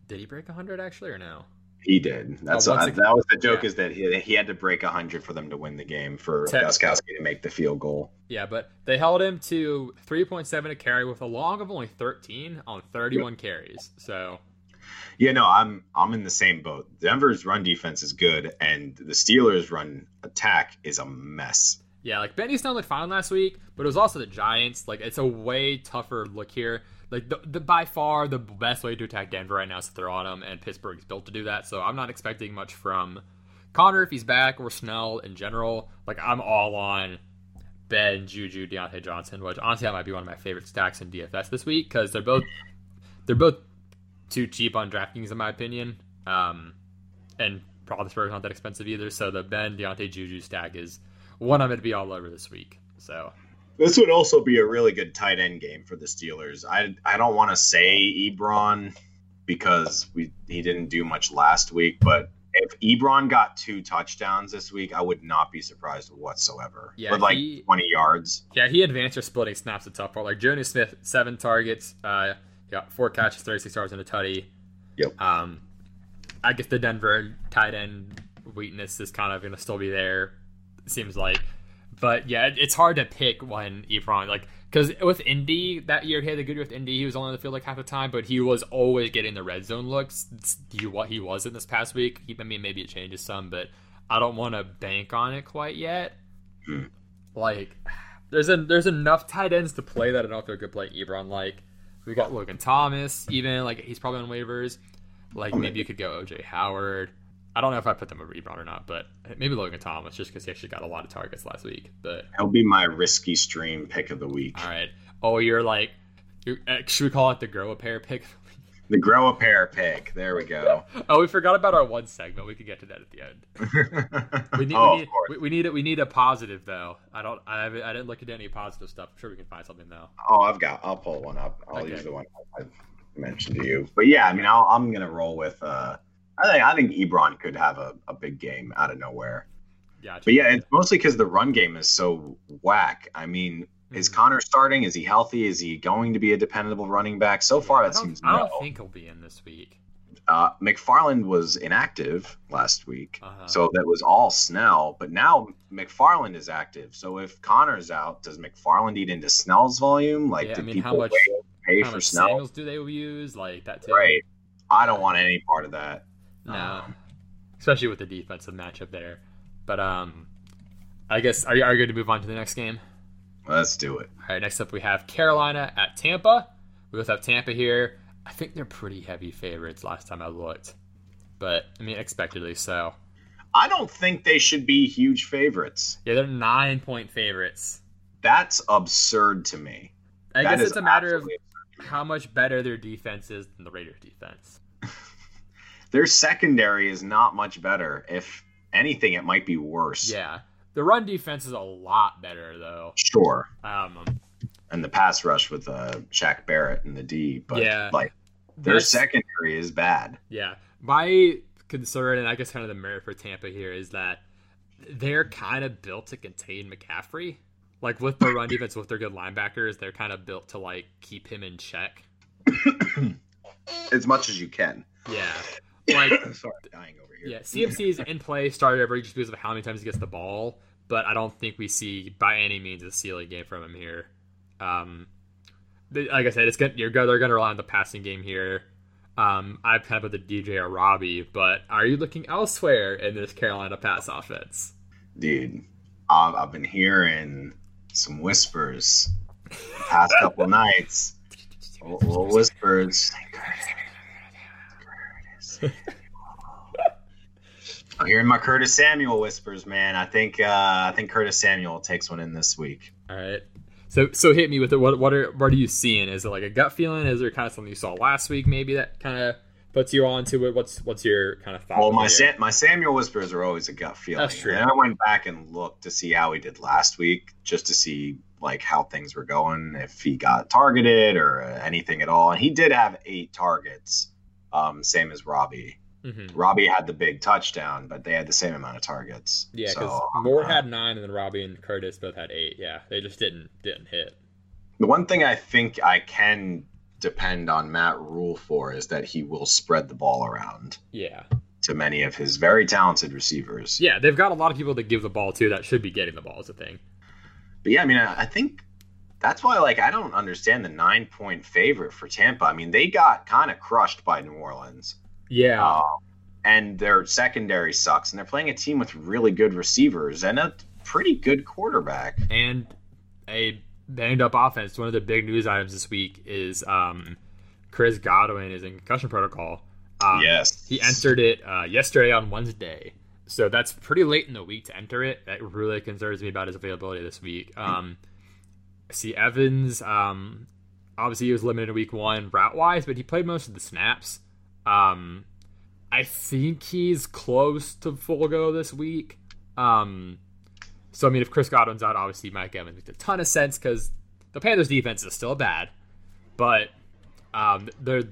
Did he break 100 actually, or no?
He did. That's oh, a, that was the joke yeah. is that he, he had to break 100 for them to win the game for Ten. To make the field goal.
Yeah, but they held him to 3.7 a carry with a long of only 13 on 31 yep. carries. So
yeah, no, I'm I'm in the same boat. Denver's run defense is good, and the Steelers' run attack is a mess.
Yeah, like Benny Snell looked fine last week, but it was also the Giants. Like it's a way tougher look here. Like the, the by far the best way to attack Denver right now is to throw on them, and Pittsburgh's built to do that. So I'm not expecting much from Conner if he's back or Snell in general. Like I'm all on Ben, Juju, Diontae Johnson, which honestly that might be one of my favorite stacks in DFS this week because they're both they're both too cheap on DraftKings in my opinion. Um, and Roethlisberger's not that expensive either. So the Ben Diontae Juju stack is one I'm going to be all over this week. So
this would also be a really good tight end game for the Steelers. I I don't want to say Ebron because we he didn't do much last week, but if Ebron got two touchdowns this week, I would not be surprised whatsoever. Yeah, with like he, 20 yards.
Yeah, he advanced or splitting snaps a tough part. Like Jonnu Smith, seven targets, uh, got four catches, 36 yards, and a tutty.
Yep.
Um, I guess the Denver tight end weakness is kind of going to still be there seems like. But yeah, it's hard to pick when Ebron like because with Indy that year he had a good year with Indy. He was only on the field like half the time, but he was always getting the red zone looks. He what he was in this past week. He, I mean, maybe it changes some, but I don't want to bank on it quite yet. Hmm. Like, there's a, there's enough tight ends to play that I don't feel good playing Ebron. Like, we got Logan Thomas, even like he's probably on waivers. Like maybe you could go OJ Howard. I don't know if I put them a rebound or not, but maybe Logan Thomas just because he actually got a lot of targets last week. But
he'll be my risky stream pick of the week.
All right. Oh, you're like, you're, uh, should we call it the grow a pair pick?
The grow a pair pick. There we go.
oh, we forgot about our one segment. We could get to that at the end. we need, oh, we, need we, we, need a, we need a positive though. I don't. I haven't, I didn't look at any positive stuff. I'm sure we can find something though.
Oh, I've got. I'll pull one up. I'll okay. use the one I mentioned to you. But yeah, I mean, i am gonna roll with. uh I think I think Ebron could have a, a big game out of nowhere. Yeah, but yeah, it's mostly because the run game is so whack. I mean, mm-hmm. is Conner starting? Is he healthy? Is he going to be a dependable running back? So far, that seems.
I don't no. think he'll be in this week.
Uh, McFarland was inactive last week, uh-huh. so that was all Snell. But now McFarland is active. So if Conner's out, does McFarland eat into Snell's volume? Like, yeah, I mean, how much pay,
how
for Snell?
do they use? Like that too.
Right. I don't want any part of that.
No,
Um,
especially with the defensive matchup there. But um, I guess are you are you good to move on to the next game?
let's do it.
All right, next up we have Carolina at Tampa. We both have Tampa here. I think they're pretty heavy favorites last time I looked, but I mean expectedly so.
I don't think they should be huge favorites.
Yeah, they're nine point favorites.
That's absurd to me.
I
That
guess it's a matter of how much better their defense is than the Raiders' defense.
Their secondary is not much better. If anything, it might be worse.
Yeah, the run defense is a lot better though.
Sure.
Um,
And the pass rush with uh, Shaq Barrett and the D, but
Yeah.
like their secondary is bad.
Yeah. My concern, and I guess kind of the merit for Tampa here, is that they're kind of built to contain McCaffrey. Like with the run defense, with their good linebackers, they're kind of built to like keep him in check.
As much as you can.
Yeah. Like
Sorry, dying over here.
yeah, CMC's in play started every just because of how many times he gets the ball, but I don't think we see by any means a ceiling game from him here. Um, like I said, it's gonna you're gonna they're gonna rely on the passing game here. Um, I've kind of put the DJ or Robbie, but are you looking elsewhere in this Carolina pass offense?
Dude, I've, I've been hearing some whispers the past couple nights. Little, little whispers. I'm hearing my Curtis Samuel whispers, man. I think uh, I think Curtis Samuel takes one in this week.
All right. So so hit me with it. What what are what are you seeing? Is it like a gut feeling? Is there kind of something you saw last week maybe that kind of puts you on to it? What's what's your kind of thought?
Well, my
here?
Sa- my Samuel whispers are always a gut feeling.
That's true.
And I went back and looked to see how he did last week, just to see like how things were going, if he got targeted or anything at all. And he did have eight targets, um, same as Robbie.
Mhm.
Robbie had the big touchdown, but they had the same amount of targets.
Yeah, because
So,
Moore
uh,
had nine, and then Robbie and Curtis both had eight. Yeah, they just didn't didn't hit.
The one thing I think I can depend on Matt Rhule for is that he will spread the ball around
Yeah,
to many of his very talented receivers.
yeah, they've got a lot of people to give the ball to that should be getting the ball. Is a thing.
But yeah, I mean, I I think that's why, like, I don't understand the nine point favorite for Tampa. I mean, they got kind of crushed by New Orleans,
Yeah,
uh, and their secondary sucks, and they're playing a team with really good receivers and a pretty good quarterback.
and a banged up offense. One of the big news items this week is um, Chris Godwin is in concussion protocol. Um,
yes,
He entered it uh, yesterday on Wednesday, so that's pretty late in the week to enter it. That really concerns me about his availability this week. Um, see Evans. Um, obviously, he was limited in week one route wise, but he played most of the snaps. Um, I think he's close to full go this week. Um, so I mean, if Chris Godwin's out, obviously Mike Evans makes a ton of sense because the Panthers' defense is still bad, but um, they're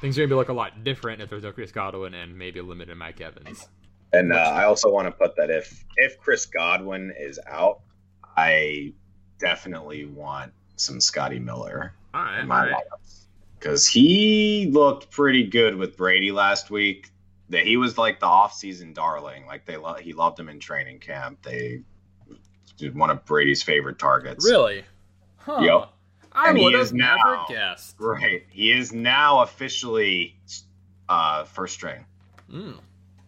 things are gonna be look a lot different if there's no Chris Godwin and maybe a limited Mike Evans.
and uh, I also want to put that if if Chris Godwin is out, I definitely want some Scotty Miller
All right,
in my
right.
lineups because he looked pretty good with Brady last week. That he was like the offseason darling. Like they lo- he loved him in training camp. They did one of Brady's favorite targets.
Really? Huh.
Yep.
I
And he
would
is
have never
now.
guessed.
Right. He is now officially uh, first string.
Mm.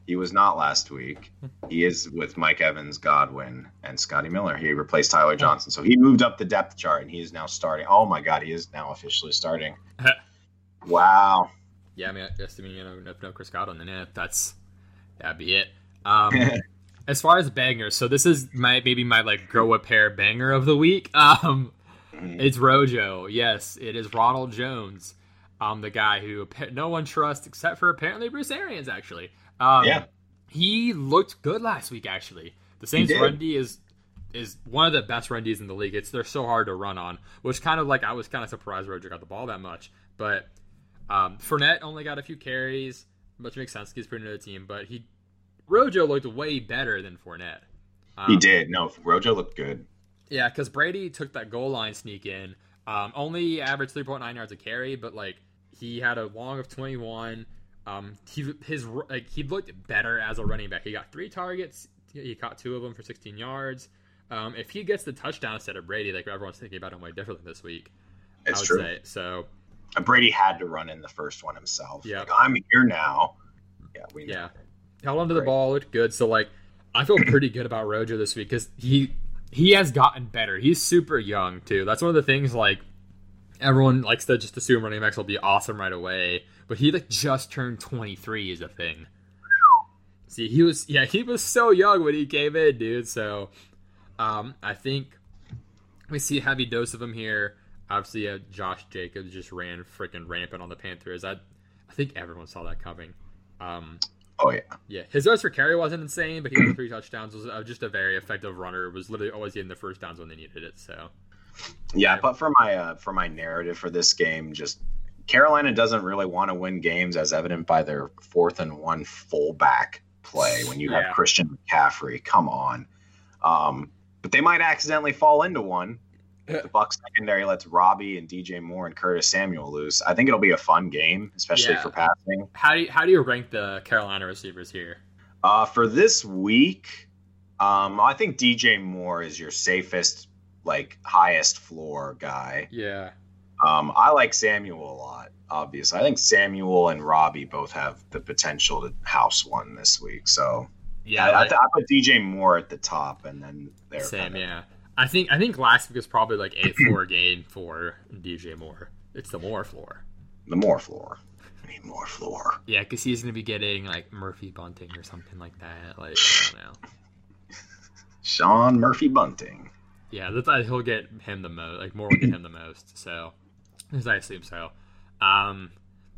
He was not last week. He is with Mike Evans, Godwin, and Scotty Miller. He replaced Tyler Johnson. So he moved up the depth chart and he is now starting. Oh my God, he is now officially starting. Wow.
Yeah, I mean, I guess I mean, you know, if no Chris Godwin, then yeah, that's that'd be it. Um, as far as bangers, so this is my maybe my like grow a pair banger of the week. Um, it's Rojo. Yes, it is Ronald Jones. Um, the guy who no one trusts except for apparently Bruce Arians. Actually, um,
Yeah.
he looked good last week. Actually, the Saints run D is is one of the best run Ds in the league. It's they're so hard to run on, which kind of like I was kind of surprised Rojo got the ball that much, but um, Fournette only got a few carries, which makes sense. He's pretty new to the team, but he Rojo looked way better than Fournette. Um,
He did. No, Rojo looked good.
yeah, because Brady took that goal line sneak in. Um, only averaged 3.9 yards a carry, but like he had a long of 21. Um, he his like he looked better as a running back. He got three targets. He caught two of them for 16 yards. Um, if he gets the touchdown instead of Brady, like everyone's thinking about him way differently this week.
It's
I would
true.
say so.
Brady had to run in the first one himself.
Yeah.
Like, I'm here now. Yeah, we know.
Yeah, held onto the ball, looked good. So like, I feel pretty good about Rojo this week because he he has gotten better. He's super young too. That's one of the things like everyone likes to just assume running backs will be awesome right away, but he like just turned 23 is a thing. See, he was yeah he was so young when he came in, dude. So um, I think we see a heavy dose of him here. Obviously, uh, Josh Jacobs just ran freaking rampant on the Panthers. I I think everyone saw that coming. Um,
Oh yeah.
yeah, his yards per carry wasn't insane, but he had three touchdowns. Was uh, just a very effective runner. Was literally always getting the first downs when they needed it. So
Yeah, but for my uh, for my narrative for this game, just Carolina doesn't really want to win games, as evident by their fourth and one fullback play when you
Yeah.
have Christian McCaffrey. Come on, um, but they might accidentally fall into one. If the Bucks secondary lets Robbie and DJ Moore and Curtis Samuel loose. I think it'll be a fun game, especially
Yeah.
for passing.
how do you, how do you rank the Carolina receivers here?
Uh, for this week, um, I think DJ Moore is your safest, like highest floor guy.
Yeah,
Um, I like Samuel a lot. Obviously, I think Samuel and Robbie both have the potential to house one this week. So
yeah,
I, I, th- I put DJ Moore at the top, and then they're
same.
kinda-
Yeah, I think I think last week was probably like a floor game for DJ Moore. It's the Moore floor.
the Moore floor. I need more floor.
Yeah, because he's gonna be getting like Murphy Bunting or something like that. Like I don't know.
Sean Murphy Bunting.
Yeah, that's he'll get him the most. Like Moore will get him the most. So, as I assume so. Um,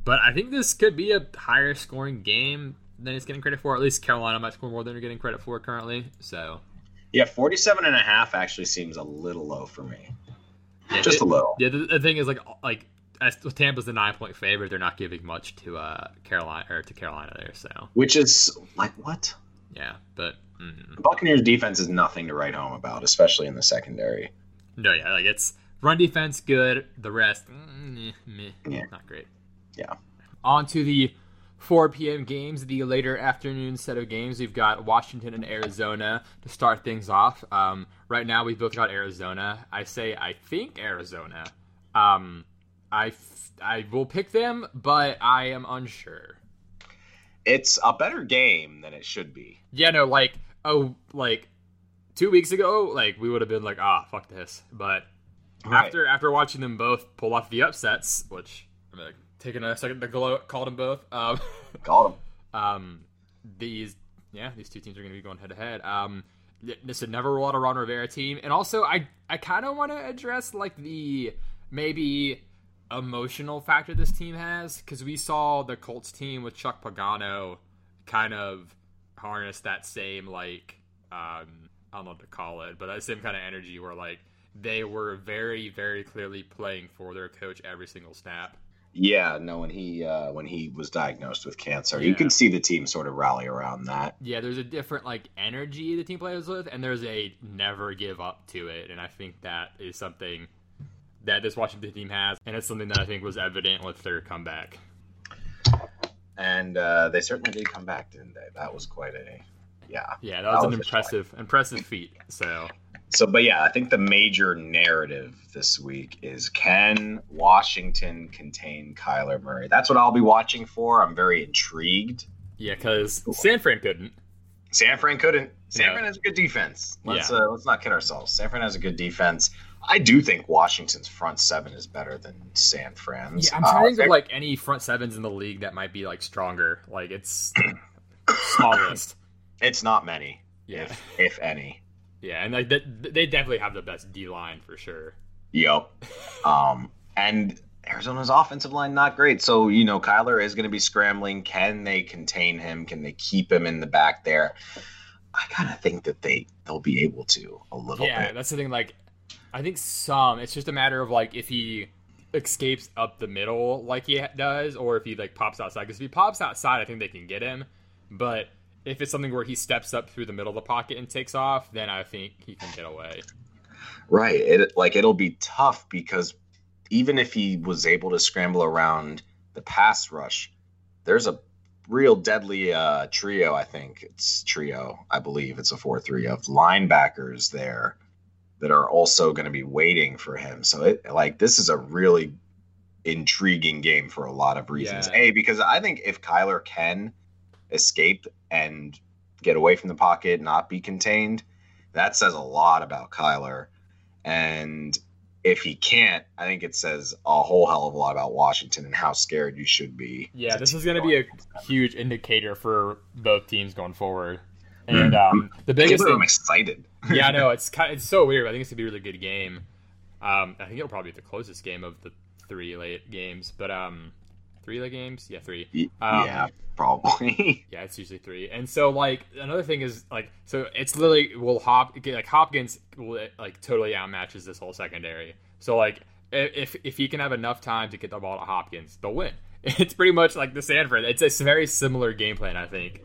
but I think this could be a higher scoring game than it's getting credit for. At least Carolina might score more than they're getting credit for currently. So,
Yeah, 47 and a half actually seems a little low for me.
yeah,
Just
it-
a little.
Yeah, the, the thing is like like as Tampa's the nine point favorite, they're not giving much to uh Carolina or to Carolina there. So
Which is like what?
yeah, but mm,
The Buccaneers defense is nothing to write home about, especially in the secondary.
no, yeah, like it's run defense good. The rest, mm, meh,
Yeah.
not great.
Yeah.
On to the 4 p.m. games, the later afternoon set of games. We've got Washington and Arizona to start things off. Um, right now, we've both got Arizona. I say I think Arizona. Um, I f- I will pick them, but I am unsure.
It's a better game than it should be.
Yeah, no, like oh, like two weeks ago, like we would have been like, ah, fuck this. But
Right.
after after watching them both pull off the upsets, which I'm like, taking a second to glow, call them both. Um,
Call them.
um, these yeah, these two teams are going to be going head to head. Um, this would never roll out a Ron Rivera team, and also I I kind of want to address like the maybe emotional factor this team has because we saw the Colts team with Chuck Pagano kind of harness that same like um I don't know what to call it, but that same kind of energy where like they were very very clearly playing for their coach every single snap.
Yeah, no. When he uh, when he was diagnosed with cancer,
Yeah.
you can see the team sort of rally around that.
Yeah, there's a different like energy the team plays with, and there's a never give up to it, and I think that is something that this Washington team has, and it's something that I think was evident with their comeback.
And uh, they certainly did come back, didn't they? That was quite a yeah.
Yeah, that was
That
an
was a
impressive, impressive feat. So
So, but yeah, I think the major narrative this week is can Washington contain Kyler Murray? That's what I'll be watching for. I'm very intrigued.
yeah, because San Fran couldn't.
San Fran couldn't. San
Yeah.
Fran has a good defense. Let's
Yeah.
uh, let's not kid ourselves. San Fran has a good defense. I do think Washington's front seven is better than San Fran's.
Yeah, I'm trying to
Uh,
think of like any front sevens in the league that might be like stronger. Like it's smallest.
it's not many,
Yeah,
if if any.
Yeah, and like they, they definitely have the best D line for sure.
Yep. Um, and Arizona's offensive line not great. So you know Kyler is going to be scrambling. Can they contain him? Can they keep him in the back there? I kind of think that they they'll be able to a little
yeah,
bit.
Yeah, that's the thing. Like, I think some. It's just a matter of like if he escapes up the middle like he does, or if he like pops outside. Because if he pops outside, I think they can get him. But if it's something where he steps up through the middle of the pocket and takes off, then I think he can get away.
Right. It like it'll be tough because even if he was able to scramble around the pass rush, there's a real deadly uh, trio. I think it's trio. I believe it's a four-three of linebackers there that are also going to be waiting for him. So it like this is a really intriguing game for a lot of reasons.
Yeah.
A because I think if Kyler can escape and get away from the pocket, not be contained, that says a lot about Kyler. And if he can't, I think it says a whole hell of a lot about Washington and how scared you should be.
Yeah, this is going to be a huge indicator for both teams going forward. And um, the biggest
believe I'm excited.
yeah, I know it's kind, it's so weird. I think it's gonna be a really good game. Um, I think it'll probably be the closest game of the three late games, but um, three late games, yeah, three. Um,
yeah, probably.
Yeah, it's usually three. And so like another thing is like so it's literally will Hop like Hopkins will like totally outmatches this whole secondary. So like if if he can have enough time to get the ball to Hopkins, they'll win. It's pretty much like the San Fran. It's a very similar game plan, I think.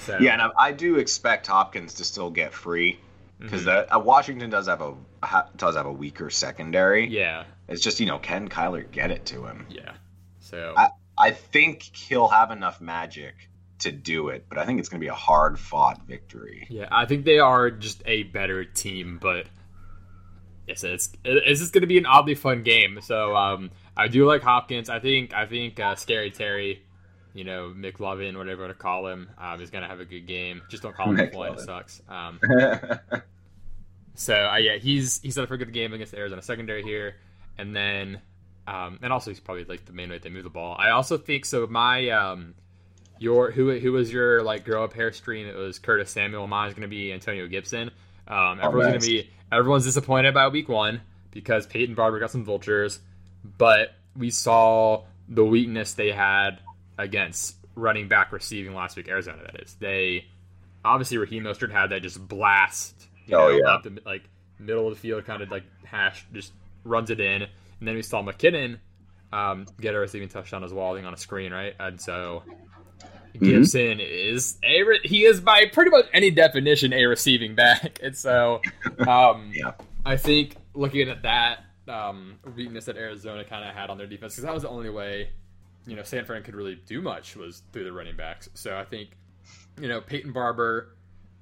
So
yeah, and I, I do expect Hopkins to still get free because
mhm.
uh, Washington does have a ha, does have a weaker secondary.
yeah,
It's just you know can Kyler get it to him?
yeah. So
I- I think he'll have enough magic to do it, but I think it's going to be a hard fought victory.
Yeah, I think they are just a better team, but yes, it's it's just going to be an oddly fun game. So um, I do like Hopkins. I think I think uh, Scary Terry, you know McLovin, whatever to call him, um, is going to have a good game. Just don't call him McLovin; it sucks. Um, so uh, yeah, he's he's done a pretty good game against the Arizona secondary here, and then um, and also he's probably like the main way they move the ball. I also think so. My um, your who who was your like grow up hair stream? It was Curtis Samuel. Mine's gonna be Antonio Gibson. Um,
Oh,
everyone's
nice.
gonna be everyone's disappointed by week one because Peyton Barber got some vultures, but we saw the weakness they had against running back receiving last week. Arizona, that is. They obviously Raheem Mostert had that just blast. You
Oh,
know,
yeah.
up the like middle of the field, kind of like hash, just runs it in, and then we saw McKinnon um, get a receiving touchdown as well, I think on a screen, right? And so
Mm-hmm.
Gibson is a re- he is by pretty much any definition a receiving back, and so um,
Yeah.
I think looking at that um, weakness that Arizona kind of had on their defense, because that was the only way you know San Fran could really do much was through the running backs. So I think you know Peyton Barber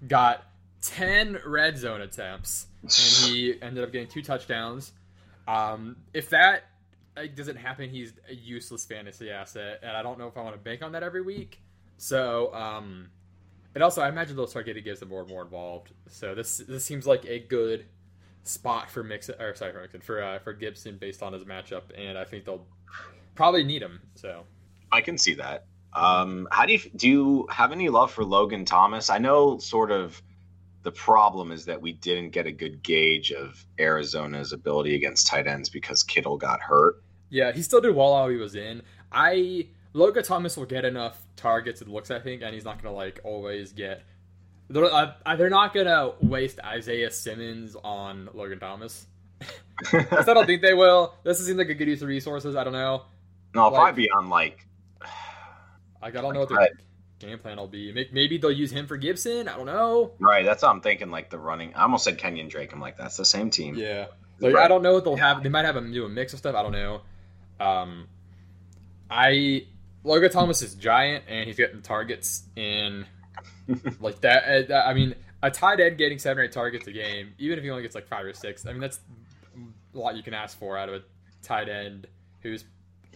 got ten red zone attempts, and he ended up getting two touchdowns. Um, if that doesn't happen, he's a useless fantasy asset, and I don't know if I want to bank on that every week. So, um, and also I imagine they'll start getting Gibson more and more involved. So this this seems like a good spot for Mixon, or sorry for Mixon, for uh, for Gibson based on his matchup, and I think they'll probably need him. So
I can see that. Um, how do you do? You have any love for Logan Thomas? I know sort of the problem is that we didn't get a good gauge of Arizona's ability against tight ends because Kittle got hurt.
yeah, he still did well while he was in. I Logan Thomas will get enough targets. It looks, I think, and he's not gonna like always get. They're, uh, they're not gonna waste Isaiah Simmons on Logan Thomas. I don't think they will. This seems like a good use of resources. I don't know.
no, I'll
Like-
probably be on like
I don't know what
Right.
Game plan will be. Maybe they'll use him for Gibson. I don't know.
right. That's what I'm thinking. Like the running. I almost said Kenyon Drake. I'm like that's the same team.
Yeah. Like
Right.
I don't know what they'll have. They might have him do a mix of stuff. I don't know. Um, I Logan Thomas is giant and he's getting targets in like uh, that- I mean, a tight end getting seven or eight targets a game, even if he only gets like five or six. I mean, that's a lot you can ask for out of a tight end who's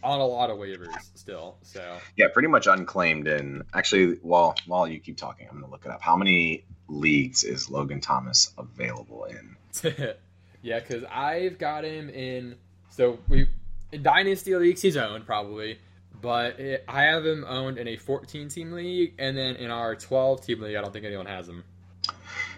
on a lot of waivers still. So
Yeah, pretty much unclaimed. And actually, while while you keep talking, I'm gonna look it up. How many leagues is Logan Thomas available in?
yeah, because I've got him in. So we in dynasty leagues he's owned probably, but it, I have him owned in a 14 team league, and then in our 12 team league, I don't think anyone has him.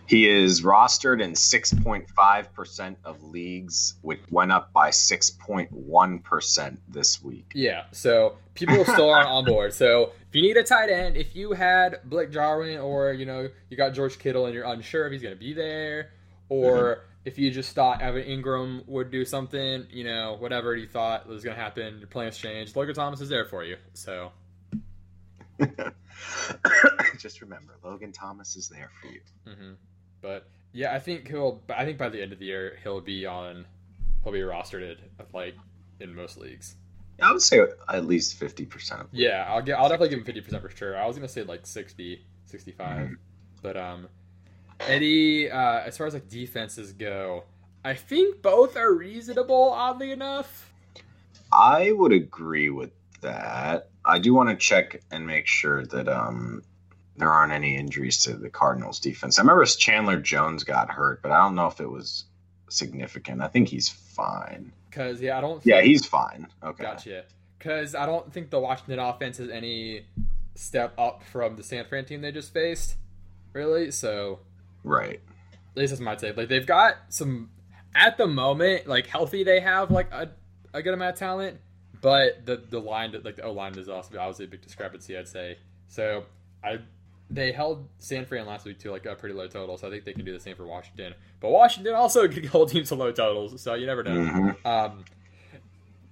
He is rostered in 6.5% of leagues, which went up by 6.1% this week.
Yeah, so people still aren't on board. So if you need a tight end, if you had Blake Jarwin or you know you got George Kittle and you're unsure if he's going to be there, or if you just thought Evan Engram would do something, you know whatever you thought was going to happen, your plans changed. Logan Thomas is there for you. So
Just remember, Logan Thomas is there for you.
hmm But yeah, I think he'll. I think by the end of the year he'll be on. He'll be rostered like in most leagues.
I would say at least 50%
Yeah, I'll get. I'll definitely give him fifty percent for sure. I was gonna say like 60, 65.
Mhm.
but um, Eddie, uh, as far as like defenses go, I think both are reasonable. Oddly enough,
I would agree with that. I do want to check and make sure that um there aren't any injuries to the Cardinals defense. I remember Chandler Jones got hurt, but I don't know if it was significant. I think he's fine.
Because yeah, I don't.
Yeah, he's fine. Okay.
Gotcha. Because I don't think the Washington offense is any step up from the San Fran team they just faced, really. So
Right.
at least that's my take. Like they've got some at the moment, like healthy. They have like a, a good amount of talent, but the the line, like the O line, is also obviously a big discrepancy. I'd say. So I they held San Fran last week to like a pretty low total, so I think they can do the same for Washington. But Washington also can hold teams to low totals, so you never know.
Mhm.
Um,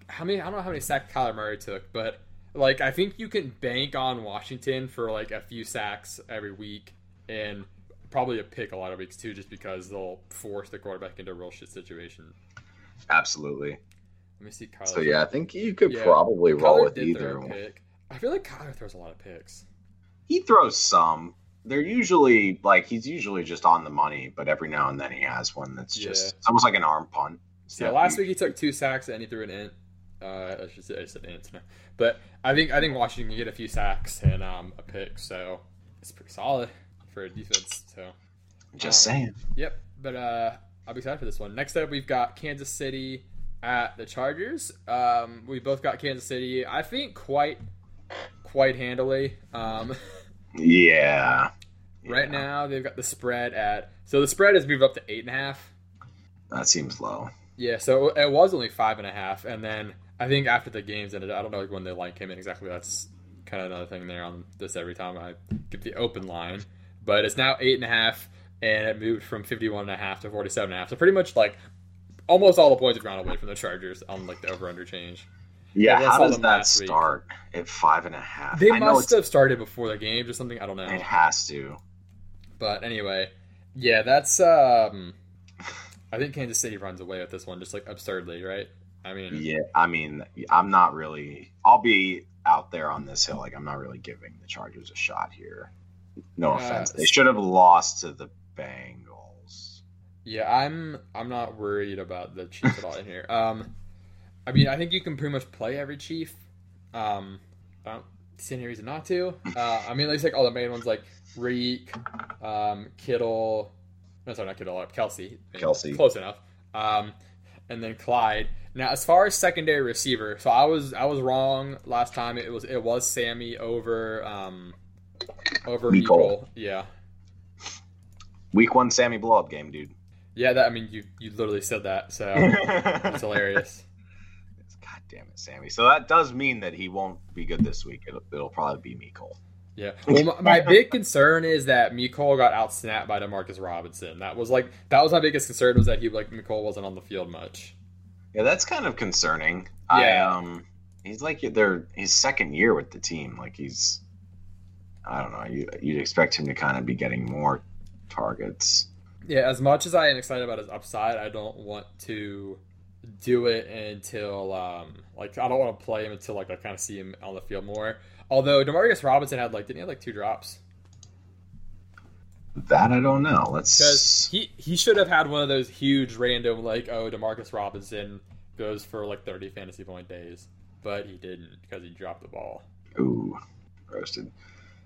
how many? I don't know how many sacks Kyler Murray took, but like I think you can bank on Washington for like a few sacks every week, and probably a pick a lot of weeks too, just because they'll force the quarterback into a real shit situation.
Absolutely.
Let me see Kyler.
So yeah, I think you could
Yeah.
probably roll with either. one.
I feel like Kyler throws a lot of picks.
He throws some. They're usually like he's usually just on the money, but every now and then he has one that's
Yeah.
just it's almost like an arm punt.
So last week he took two sacks and he threw an int. Uh, I should say I said int, but I think I think Washington can get a few sacks and um, a pick, so it's pretty solid for a defense. So
Just
um,
saying.
Yep, but uh, I'll be excited for this one. Next up, we've got Kansas City at the Chargers. Um, we both got Kansas City. I think quite quite handily. Um,
Yeah.
Right
Yeah.
now, they've got the spread at so the spread has moved up to eight and a half.
That seems low.
Yeah, so it was only five and a half, and then I think after the games ended, I don't know when the line came in exactly. That's kind of another thing there on this every time I get the open line, but it's now eight and a half, and it moved from fifty-one and a half to forty-seven and a half. So pretty much like almost all the points have gone away from the Chargers on like the over/under change.
Yeah,
Yeah,
how does that
last week.
start at five and a half?
They
I
must have started before the game or something. I don't know.
It has to.
But anyway, yeah, that's um I think Kansas City runs away with this one just like absurdly, right? I mean,
Yeah, I mean, I'm not really. I'll be out there on this hill. Like, I'm not really giving the Chargers a shot here. No
Uh,
offense. They should have lost to the Bengals.
yeah, I'm I'm not worried about the Chiefs at all in here. Um I mean, I think you can pretty much play every Chief. Um I don't see any reason not to. Uh I mean, at least like all the main ones like Reek, um, Kittle, no, sorry, not Kittle, uh, Kelce.
Kelce.
Close enough. Um, and then Clyde. Now, as far as secondary receiver, so I was I was wrong last time. It was it was Sammy over um over.
Mecole.
Yeah,
Week one, Sammy blowout game, dude.
yeah. That I mean, you you literally said that, so it's hilarious.
God damn it, Sammy. So that does mean that he won't be good this week. It'll, it'll probably be Mecole.
Yeah. Well, my, my big concern is that Mecole got outsnapped by Demarcus Robinson. That was like that was my biggest concern was that he like Mecole wasn't on the field much.
Yeah, that's kind of concerning.
Yeah.
I, um, he's like their his second year with the team. Like he's, I don't know. You you'd expect him to kind of be getting more targets.
Yeah, as much as I am excited about his upside, I don't want to do it until um like I don't want to play him until like I kind of see him on the field more. Although Demarcus Robinson had like didn't he have like two drops?
That I don't know. Let's.
because he he should have had one of those huge random like oh Demarcus Robinson goes for like thirty fantasy point days, but he didn't because he dropped the ball.
Ooh, roasted.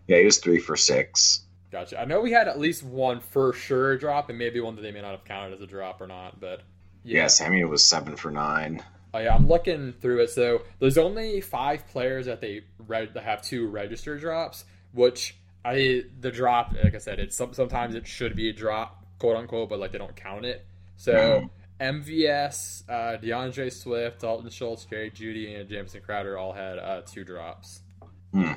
Yeah, he was three for six.
Gotcha. I know we had at least one for sure drop, and maybe one that they may not have counted as a drop or not, but
Yeah, Sammy was seven for nine.
Oh yeah, I'm looking through it. So there's only five players that they read that have two register drops, which I the drop, like I said, it's some, sometimes it should be a drop, quote unquote, but like they don't count it. So MVS, uh, DeAndre Swift, Dalton Schultz, Jerry Jeudy, and Jameson Crowder all had uh, two drops.
Hmm.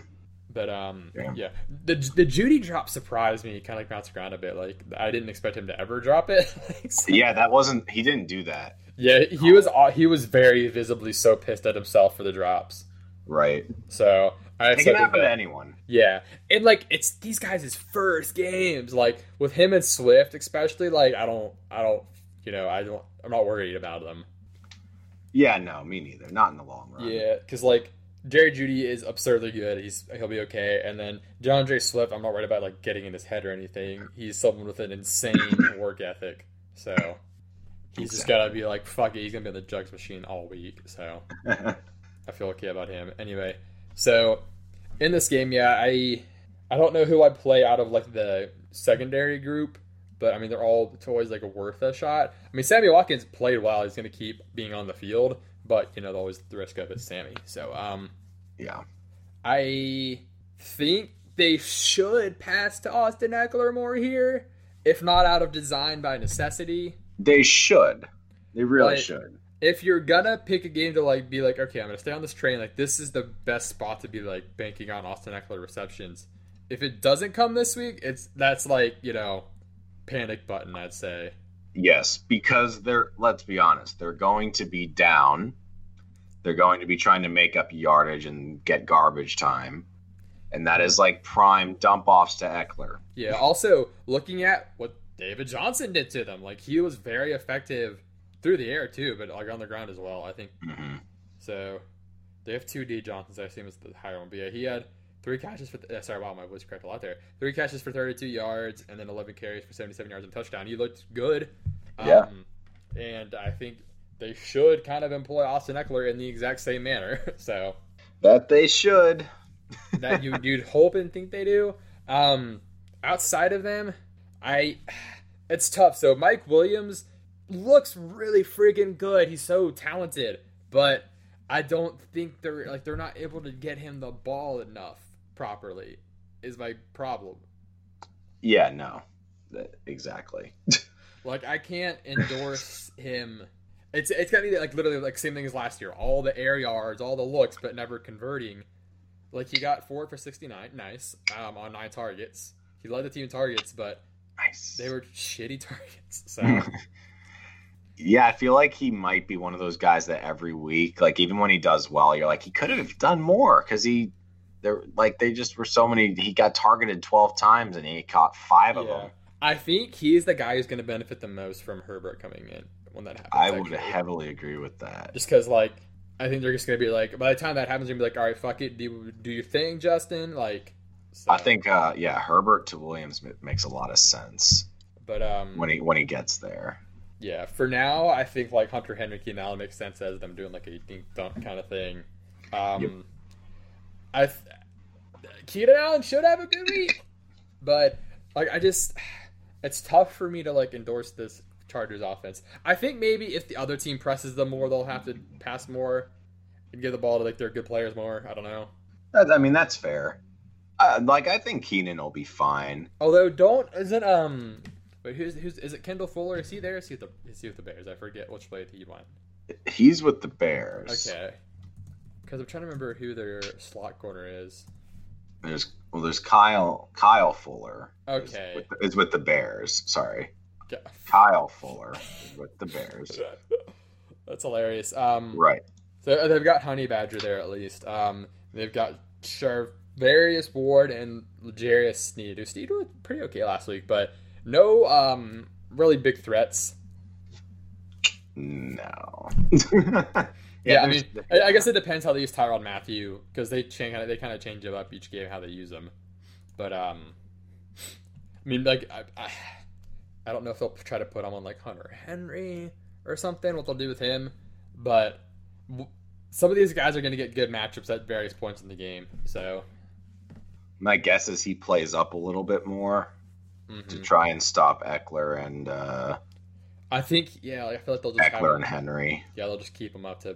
But um,
Damn.
yeah, the the Jeudy drop surprised me. Kind of like bounced around a bit. Like I didn't expect him to ever drop it. Like, so-
Yeah, that wasn't. He didn't do that.
yeah, he was he was very visibly so pissed at himself for the drops.
Right.
So I
It can happen to anyone.
Yeah, and like it's these guys' first games. Like with him and Swift, especially. Like I don't, I don't, you know, I don't, I'm not worried about them.
Yeah, no, me neither. Not in the long run.
Yeah, because like Jerry Jeudy is absurdly good. He's he'll be okay. And then DeAndre Swift, I'm not worried about like getting in his head or anything. He's someone with an insane work ethic. So he's just gotta be like, fuck it, he's gonna be in the jugs machine all week. So I feel okay about him. Anyway, so in this game, yeah, I I don't know who I'd play out of like the secondary group, but I mean they're all always like worth a shot. I mean Sammy Watkins played well; he's gonna keep being on the field, but you know always the risk of it, Sammy. So um,
yeah,
I think they should pass to Austin Ekeler more here, if not out of design by necessity.
They should. They really
But-
should.
If you're gonna pick a game to like be like, okay, I'm gonna stay on this train, like this is the best spot to be like banking on Austin Ekeler receptions. If it doesn't come this week, it's that's like, you know, panic button, I'd say.
Yes, because they're let's be honest, they're going to be down. They're going to be trying to make up yardage and get garbage time. And that is like prime dump offs to Ekeler.
Yeah, also looking at what David Johnson did to them, like he was very effective through the air too, but like on the ground as well. I think
hmm
So they have two D Johnsons. I assume it's the higher one. But yeah, he had three catches for. Uh, sorry, wow, my voice cracked a lot there. Three catches for 32 yards, and then 11 carries for 77 yards and touchdown. He looked good.
Yeah.
Um, and I think they should kind of employ Austin Ekeler in the exact same manner. so
That they should.
that you you'd hope and think they do. Um, outside of them, I it's tough. So Mike Williams looks really freaking good. He's so talented, but I don't think they're like they're not able to get him the ball enough properly. Is my problem.
Yeah, no. That, exactly.
Like I can't endorse him. It's it's gonna be like literally like same thing as last year. All the air yards, all the looks, but never converting. Like he got four for sixty nine, nice, um, on nine targets. He led the team in targets, but
nice.
they were shitty targets. So
yeah, I feel like he might be one of those guys that every week, like even when he does well, you're like he could have done more because he, they're like they just were so many. He got targeted twelve times and he caught five of
yeah,
them.
I think he's the guy who's going to benefit the most from Herbert coming in when that happens.
I would heavily agree with that.
just because like I think they're just going to be like by the time that happens, you're gonna be like, all right, fuck it, do do your thing, Justin. Like, so,
I think, uh, yeah, Herbert to Williams makes a lot of sense
but um,
when he when he gets there.
Yeah, for now, I think like Hunter Henry Keenan Allen makes sense as them doing like a dink dunk kind of thing. Um,
Yep.
I th- Keenan Allen should have a good week, but like I just, it's tough for me to like endorse this Chargers offense. I think maybe if the other team presses them more, they'll have to pass more and give the ball to like their good players more. I don't know.
I mean, that's fair. Uh, like I think Keenan will be fine.
Although, don't isn't um. Wait, who's who's is it? Kendall Fuller? Is he there? Is he with the is he with the Bears? I forget which play he went.
He's with the Bears.
Okay. Because I'm trying to remember who their slot corner is.
There's well, there's Kyle Kyle Fuller. is
Okay.
with the- Is with the Bears. Sorry,
Yeah.
Kyle Fuller is with the Bears.
That's hilarious. Um,
Right.
so they've got Honey Badger there at least. Um, they've got Various Ward and L'Jarius Sneed. Who Sneed was pretty okay last week, but no um really big threats.
No.
Yeah, I mean, I, I guess it depends how they use Tyrann Mathieu because they change they kind of change it up each game how they use them. But um, I mean, like I, I, I don't know if they'll try to put him on like Hunter Henry or something. What they'll do with him, but w- some of these guys are going to get good matchups at various points in the game. So
my guess is he plays up a little bit more to
mhm.
try and stop Ekeler and uh,
I think yeah, like, I feel like they'll just
Ekeler
him-
and Henry.
yeah they'll just keep him up to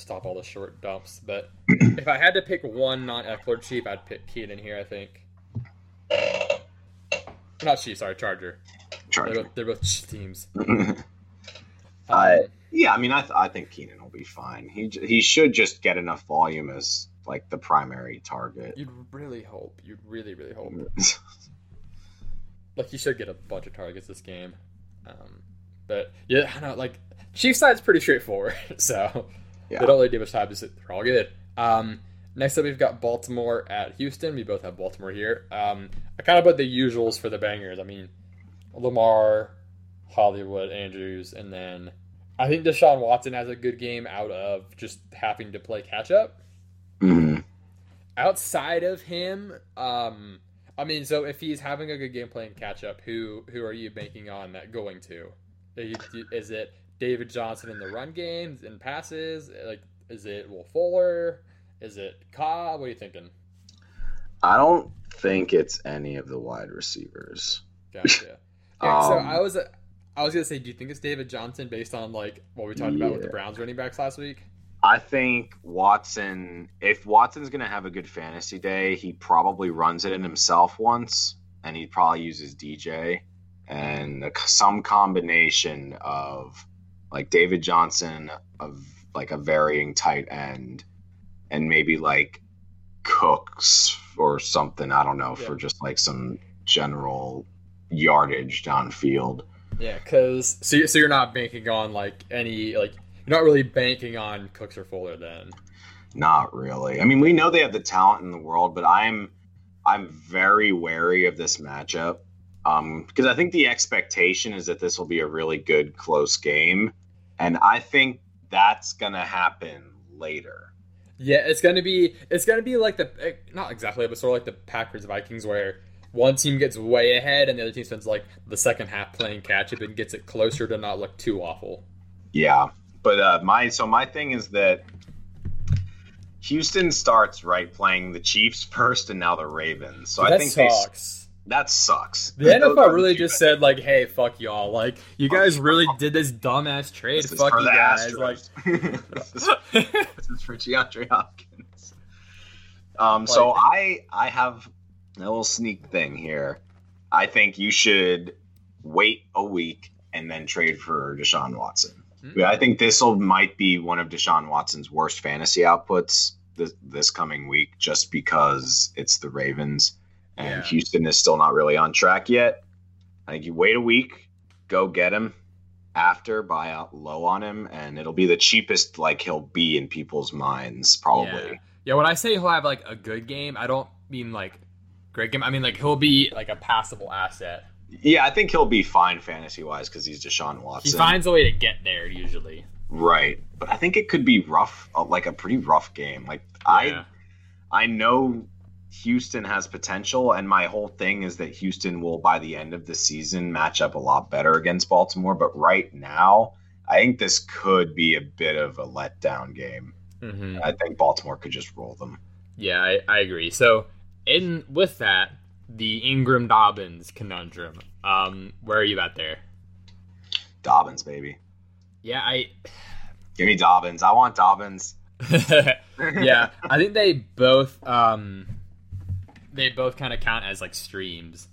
stop all the short dumps. But if I had to pick one non Ekeler cheap, I'd pick Keenan here. I think. Not she, sorry, Charger. They're
Charger.
both, they're both teams. Um,
yeah, I mean, I, th- I think Keenan will be fine. He j- he should just get enough volume as like the primary target.
you'd really hope. You'd really, really hope. Like, you should get a bunch of targets this game. Um, but yeah, I know. Like, Chiefs side's pretty straightforward. So
Yeah.
they don't really do much time to sit. They're all good. Um, next up, we've got Baltimore at Houston. We both have Baltimore here. Um, I kind of put the usuals for the bangers. I mean, Lamar, Hollywood, Andrews, and then I think Deshaun Watson has a good game out of just having to play catch up.
Mhm.
Outside of him, um, I mean, so if he's having a good game playing catch up, who who are you banking on that going to? You- Is it David Johnson in the run games and passes? Like, is it Will Fuller? Is it Cobb? What are you thinking?
I don't think it's any of the wide receivers.
Gotcha. Yeah, so
Um,
I was I was gonna say, do you think it's David Johnson based on like what we talked about with the Browns running backs last week?
I think Watson, if Watson's going to have a good fantasy day, he probably runs it in himself once, and he probably uses DJ and some combination of like David Johnson, of like a varying tight end, and maybe like Cooks or something. I don't know for just like some general yardage downfield.
Yeah, because so you- so you're not banking on like any like you're not really banking on Cooks or Fuller then.
Not really. I mean, we know they have the talent in the world, but I'm I'm very wary of this matchup um, because I think the expectation is that this will be a really good close game, and I think that's gonna happen later.
Yeah, it's gonna be it's gonna be like the eh, not exactly, but sort of like the Packers Vikings where one team gets way ahead and the other team spends like the second half playing catch up and gets it closer to not look too awful.
Yeah, but uh, my so my thing is that Houston starts right playing the Chiefs first, and now the Ravens. So I
that
think they,
sucks.
That sucks.
The
Those
NFL really just said like, "Hey, fuck y'all! Like, you guys really did this dumbass trade.
This
Fuck you guys!" Like,
this, is, this is for DeAndre Hopkins. Um, so I I have a little sneak thing here. I think you should wait a week and then trade for Deshaun Watson.
Hmm.
I think this will might be one of Deshaun Watson's worst fantasy outputs this, this coming week, just because it's the Ravens and
Yeah.
Houston is still not really on track yet. I think you wait a week, go get him after, buy out low on him, and it'll be the cheapest like he'll be in people's minds, probably.
yeah, yeah, when I say he'll have like a good game, I don't mean like great game. I mean like he'll be like a passable asset.
Yeah, I think he'll be fine fantasy wise because he's Deshaun Watson.
He finds a way to get there usually.
Right. But I think it could be rough, uh, like a pretty rough game. Like
Yeah.
I I know Houston has potential and my whole thing is that Houston will by the end of the season match up a lot better against Baltimore, but right now I think this could be a bit of a letdown game.
hmm
I think Baltimore could just roll them.
Yeah, I, I agree. So, in with that, the Ingram Dobbins conundrum. Um, where are you at there?
Dobbins, baby.
Yeah, I.
Give me Dobbins. I want Dobbins.
yeah, I think they both um, they both kind of count as like streams.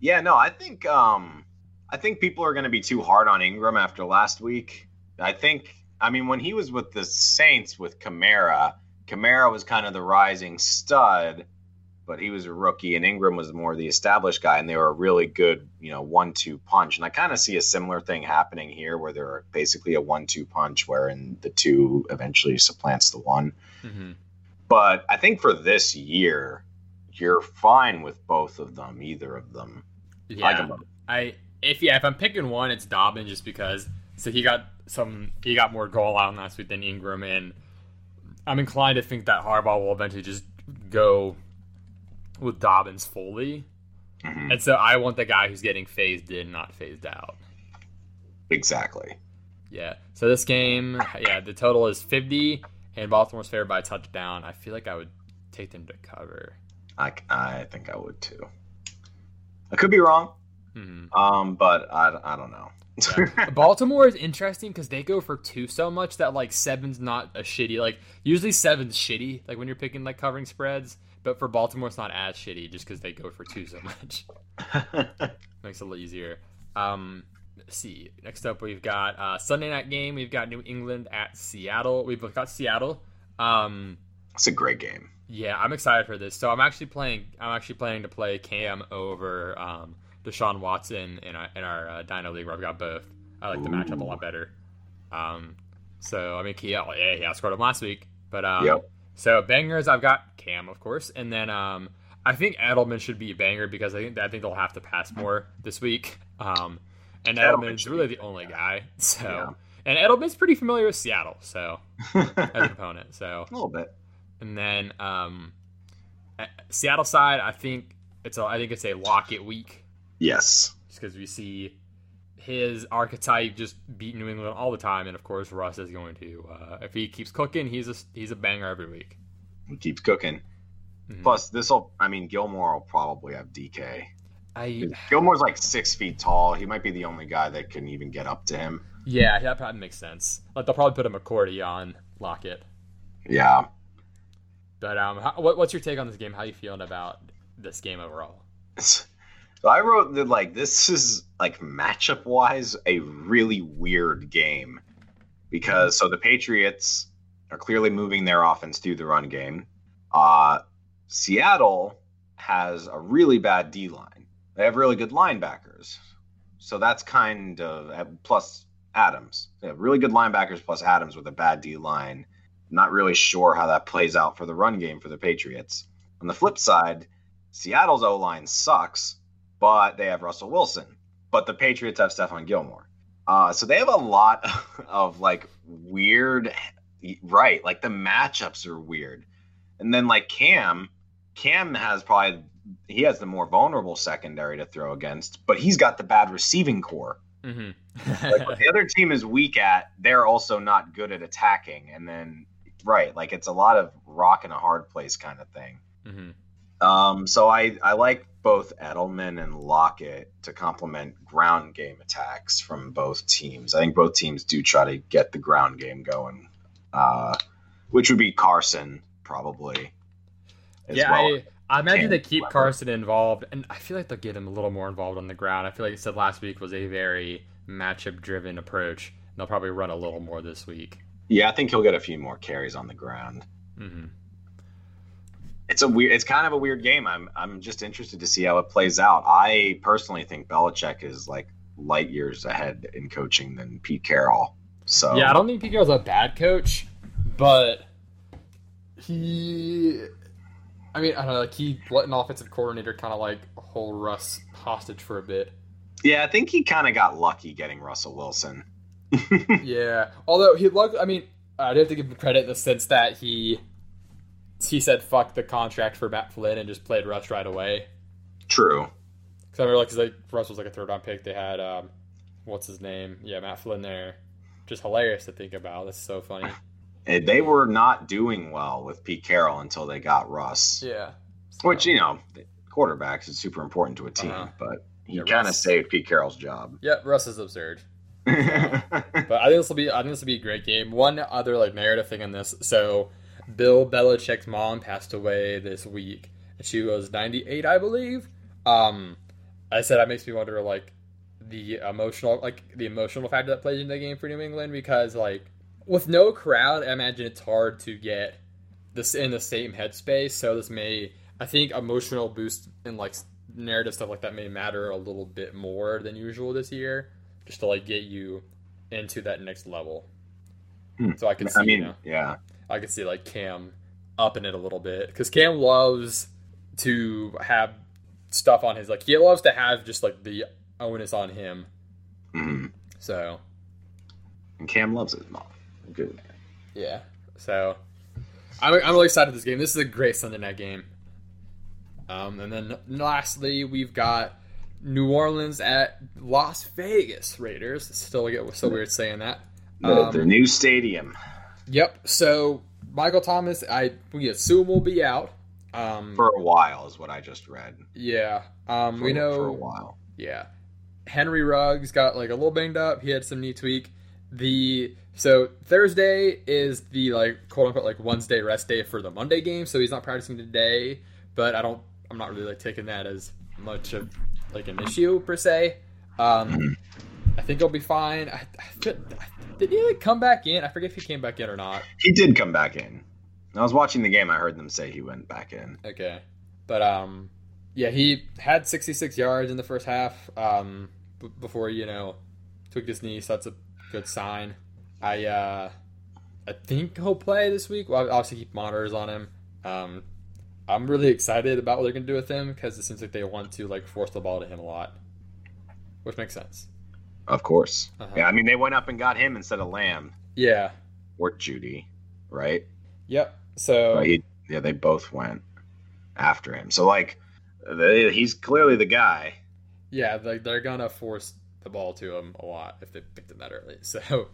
Yeah, no, I think um I think people are going to be too hard on Ingram after last week. I think I mean when he was with the Saints with Kamara, Kamara was kind of the rising stud, but he was a rookie and Ingram was more the established guy and they were a really good, you know, one-two punch. And I kind of see a similar thing happening here where they're basically a one-two punch wherein the two eventually supplants the one.
hmm
But I think for this year, you're fine with both of them, either of them.
Yeah,
I
if yeah if I'm picking one, it's Dobbin just because so he got some he got more goal line last week than Ingram, and I'm inclined to think that Harbaugh will eventually just go with Dobbins fully,
Mhm.
and so I want the guy who's getting phased in, not phased out.
Exactly.
Yeah. So this game, yeah, the total is 50, and Baltimore's favored by a touchdown. I feel like I would take them to cover.
I, I think I would too. I could be wrong,
hmm
um, but I, I don't know.
Yeah. Baltimore is interesting because they go for two so much that like seven's not a shitty. Like usually seven's shitty. Like when you're picking like covering spreads, but for Baltimore it's not as shitty just because they go for two so much. Makes it a little easier. Um, let's see. Next up we've got uh, Sunday night game. We've got New England at Seattle. We've got Seattle. Um,
it's a great game.
yeah, I'm excited for this. So I'm actually playing. I'm actually planning to play Cam over um, Deshaun Watson in our, in our uh, Dino League where I've got both. I like the matchup a lot better. Um, so I mean, yeah, yeah, yeah, I scored him last week. But um,
Yep.
so bangers, I've got Cam, of course, and then um, I think Edelman should be a banger because I think I think they'll have to pass more this week. Um, and
Edelman
Edelman is really the only guy. So
Yeah.
and Edelman's pretty familiar with Seattle, so as an opponent. So
a little bit.
and then um, Seattle side, I think it's a I think it's a lock it week
Yes.
just because we see his archetype just beat New England all the time, and of course Russ is going to. Uh, if he keeps cooking, he's a he's a banger every week.
He keeps cooking.
Mhm.
Plus, this will. I mean, Gilmore will probably have DK.
I
Gilmore's like six feet tall. He might be the only guy that can even get up to him.
yeah, that probably makes sense. Like they'll probably put a McCourty on Lockett.
Yeah.
But um, how, what, what's your take on this game? How you feeling about this game overall?
So I wrote that like this is like matchup wise a really weird game because so the Patriots are clearly moving their offense through the run game. Uh, Seattle has a really bad D line. They have really good linebackers, so that's kind of plus Adams. They have really good linebackers plus Adams with a bad D line. Not really sure how that plays out for the run game for the Patriots. On the flip side, Seattle's O line sucks, but they have Russell Wilson. But the Patriots have Stephon Gilmore. Uh, so they have a lot of like weird, right? Like the matchups are weird. And then like Cam, Cam has probably he has the more vulnerable secondary to throw against, but he's got the bad receiving core.
Mm-hmm.
Like what the other team is weak at, they're also not good at attacking. And then right, like it's a lot of rock in a hard place kind of thing.
hmm
Um, so I, I like both Edelman and Lockett to complement ground game attacks from both teams. I think both teams do try to get the ground game going, uh, which would be Carson probably. as
Yeah,
well.
I, I imagine they keep. Carson involved, and I feel like they'll get him a little more involved on the ground. I feel like you said last week was a very matchup driven approach. And they'll probably run a little more this week.
yeah, I think he'll get a few more carries on the ground.
hmm
It's a weird. It's kind of a weird game. I'm I'm just interested to see how it plays out. I personally think Belichick is like light years ahead in coaching than Pete Carroll. So
Yeah, I don't think Pete Carroll's a bad coach, but he. I mean, I don't know. Like he let an offensive coordinator kind of like hold Russ hostage for a bit.
Yeah, I think he kind of got lucky getting Russell Wilson.
Yeah, although he luck. I mean, I do have to give him credit in the sense that he he said fuck the contract for Matt Flynn and just played Russ right away.
True.
Because I remember, like, 'cause, like Russ was like a third round pick. They had um, what's his name? Yeah, Matt Flynn there. Just hilarious to think about. That's so funny.
Eh, They were not doing well with Pete Carroll until they got Russ,
Yeah.
which you know, quarterbacks is super important to a team,
Uh-huh.
but he
Yeah,
kind of saved Pete Carroll's job.
Yep, Russ is absurd. But I think this will be I think this will be a great game. One other like narrative thing in this. So Bill Belichick's mom passed away this week. And she was 98, I believe. Um I said that makes me wonder like the emotional like the emotional factor that plays into the game for New England because like with no crowd, I imagine it's hard to get this in the same headspace. So this may I think emotional boost and like narrative stuff like that may matter a little bit more than usual this year just to like get you into that next level.
Hmm.
So I can see,
I mean,
you know,
yeah,
I can see like Cam upping it a little bit because Cam loves to have stuff on his like he loves to have just like the onus on him.
hmm
So
and Cam loves his mom. Good.
yeah, so I'm I'm really excited for this game. This is a great Sunday night game. Um, and then lastly, we've got New Orleans at Las Vegas Raiders. Still get so weird saying that.
The,
Um,
new stadium.
Yep. So Michael Thomas, I we assume will be out. Um,
For a while is what I just read.
yeah. Um,
For,
we know.
for a while.
Yeah. Henry Ruggs got like a little banged up. He had some knee tweak. The so Thursday is the like quote unquote like Wednesday rest day for the Monday game, so he's not practicing today. But I don't. I'm not really like taking that as much of like an issue per se. Um, I think he'll be fine. I, I, did he like come back in? I forget if he came back in or not.
He did come back in. I was watching the game. I heard them say he went back in.
Okay, but um, yeah, he had 66 yards in the first half. Um, b- before you know, took his knee, so that's a good sign. I uh, I think he'll play this week. Well, I'll obviously keep monitors on him. Um, I'm really excited about what they're gonna do with him because it seems like they want to like force the ball to him a lot, which makes sense.
Of course.
Uh-huh.
Yeah, I mean they went up and got him instead of Lamb
Yeah.
or Jeudy, right?
Yep. So
he, yeah, they both went after him. So like, they, he's clearly the guy.
yeah, like they're gonna force the ball to him a lot if they picked him that early. So,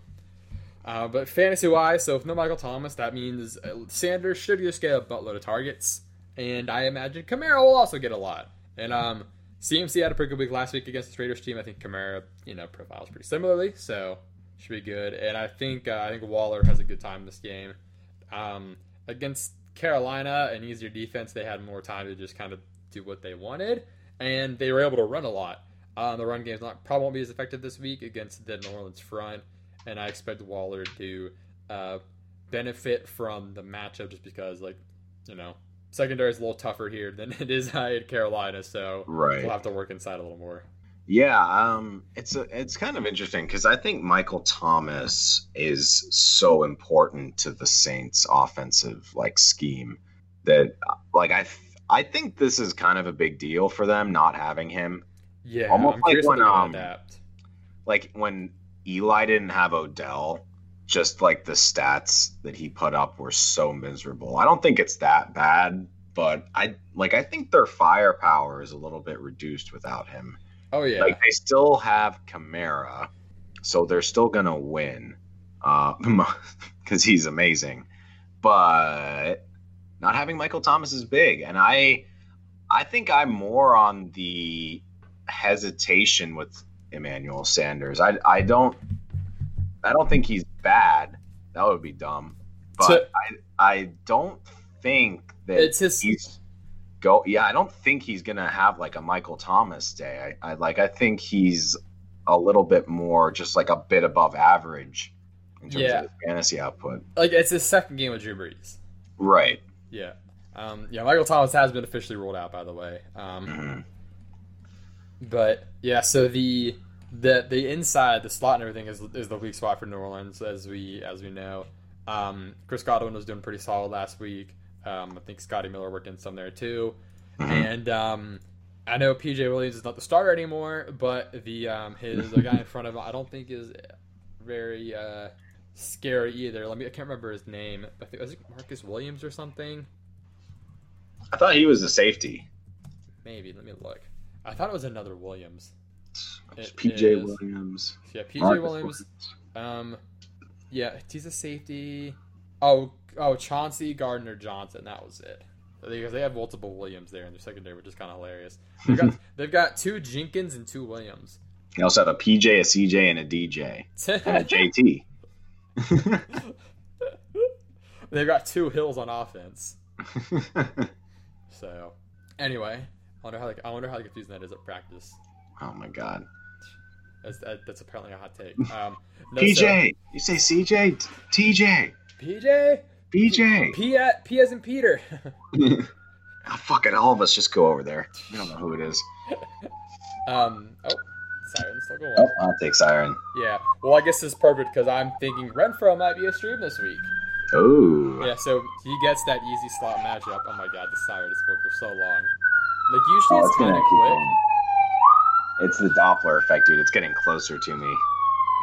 uh, but fantasy wise, so if no Michael Thomas, that means uh, Sanders should just get a buttload of targets, and I imagine Kamara will also get a lot. And um, CMC had a pretty good week last week against the Raiders team. I think Kamara, you know, profiles pretty similarly, so should be good. And I think uh, I think Waller has a good time this game. Um, against Carolina, an easier defense, they had more time to just kind of do what they wanted, and they were able to run a lot. Um, the run game is not probably won't be as effective this week against the New Orleans front, and I expect Waller to uh, benefit from the matchup just because, like, you know, secondary is a little tougher here than it is in Carolina, so
Right.
we'll have to work inside a little more.
Yeah, um, it's a, it's kind of interesting because I think Michael Thomas is so important to the Saints' offensive like scheme that like I I think this is kind of a big deal for them not having him.
Yeah,
Almost
I'm
like when, um,
adapt.
Like when Eli didn't have Odell, just like the stats that he put up were so miserable. I don't think it's that bad, but I like I think their firepower is a little bit reduced without him.
Oh yeah,
Like they still have Kamara, so they're still gonna win, because he's amazing. But not having Michael Thomas is big, and I, I think I'm more on the hesitation with Emmanuel Sanders. I, I don't, I don't think he's bad. That would be dumb. But
So-
I, I don't think that
it's his.
he's go yeah i don't think he's gonna have like a michael thomas day i, I like i think he's a little bit more just like a bit above average in terms
Yeah.
of his fantasy output
like it's his second game with Drew Brees.
right
Yeah. Um, yeah, Michael Thomas has been officially ruled out, by the way. Um,
Mhm.
But yeah, so the the the inside, the slot, and everything is is the weak spot for New Orleans, as we as we know. Um, Chris Godwin was doing pretty solid last week. Um, I think Scotty Miller worked in some there too,
Mhm.
and um, I know PJ Williams is not the starter anymore, but the um, his the guy in front of him, I don't think is very uh, scary either. Let me, I can't remember his name. I think was it Marcus Williams or something.
i thought he was a safety
Maybe. Let me look. I thought it was another Williams. It
pj
is-
williams
Yeah, PJ
Marcus
Williams. Um, yeah, he's a safety. Oh, oh, Chauncey Gardner Johnson. That was it. Because they have multiple Williams there in their secondary, which is kind of hilarious. They've got, they've got two Jenkins and two Williams.
They also have a pj a cj and a dj and a jt
they've got two Hills on offense. So, anyway, wonder how they, I wonder how confusing that is at practice.
oh my god
That's, that, that's apparently a hot take. Um, no,
pj you say cj T- tj
so- PJ.
pj
P, P as in Peter.
oh, fuck it all of us just go over there we don't know who it is
um. Oh, siren still going.
oh i'll take siren
Yeah. Well, I guess this is perfect because I'm thinking Renfrow might be a stream this week.
oh
Yeah. So he gets that easy slot matchup. Oh my god, the siren has worked for so long. Like usually
Oh,
it's
it's
kind of quick.
going. It's the Doppler effect, dude. It's getting closer to me.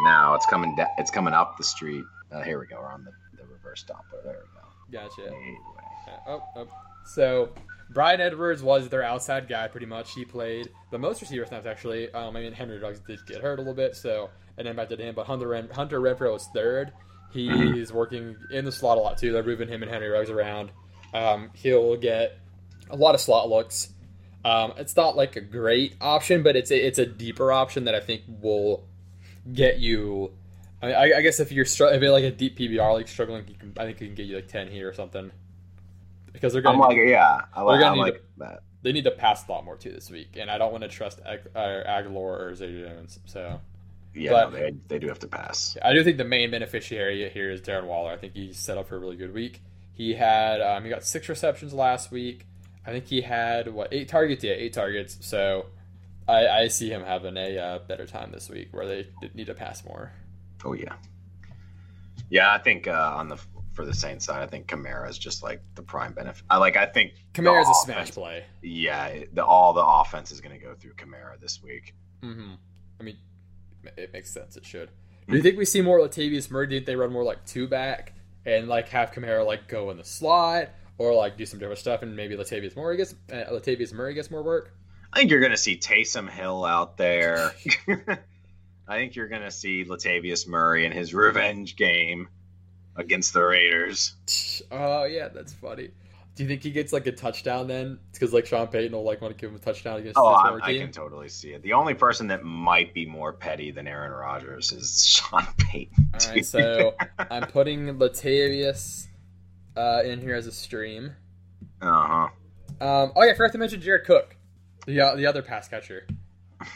Now it's coming. Da- it's coming up the street. Uh, here we go. We're on the, the reverse Doppler. There we go.
Gotcha.
Anyway.
Uh, oh, oh. So Bryan Edwards was their outside guy pretty much. He played the most receiver snaps actually. Um, I mean Henry Ruggs did get hurt a little bit, so it impacted him. But Hunter Ren- Hunter Renfrow was third. He's working in the slot a lot too. They're moving him and Henry Ruggs around. Um, he'll get a lot of slot looks. Um, it's not like a great option, but it's a, it's a deeper option that I think will get you. I, I I guess if you're str- if you're like a deep PPR like struggling, you can, I think he can get you like ten here or something. Because they're
I'm
gonna
like, yeah, I,
We're
like,
gonna
I
need
like that.
they need to pass a lot more too this week, and I don't want to trust Ag- uh, Agholor or Zay Jones. So
Yeah,
but-
no, they, they do have to pass.
I do think the main beneficiary here is Darren Waller. I think he's set up for a really good week. He had um, he got six receptions last week. I think he had what eight targets? Yeah, eight targets. So I, I see him having a uh, better time this week where they need to pass more.
Oh yeah, yeah. I think uh, on the for the Saints side, I think Kamara is just like the prime benefit. I like. I think the
is a smash play.
Yeah, the, all the offense is going to go through Kamara this week.
hmm I mean, it makes sense. It should. Do you think we see more Latavius Murray? Do you think they run more like two back and like have Kamara like go in the slot or like do some different stuff and maybe Latavius Murray gets uh, Latavius Murray gets more work?
I think you're going to see Taysom Hill out there. I think you're gonna see Latavius Murray in his revenge game against the Raiders.
Oh yeah, that's funny. Do you think he gets like a touchdown then? Because like Sean Payton will like want to give him a touchdown against
Oh, I, I can totally see it. The only person that might be more petty than Aaron Rodgers is Sean Payton.
All right, so I'm putting Latavius uh, in here as a stream.
uh huh.
Um, oh yeah, I forgot to mention Jared Cook, the uh, the other pass catcher.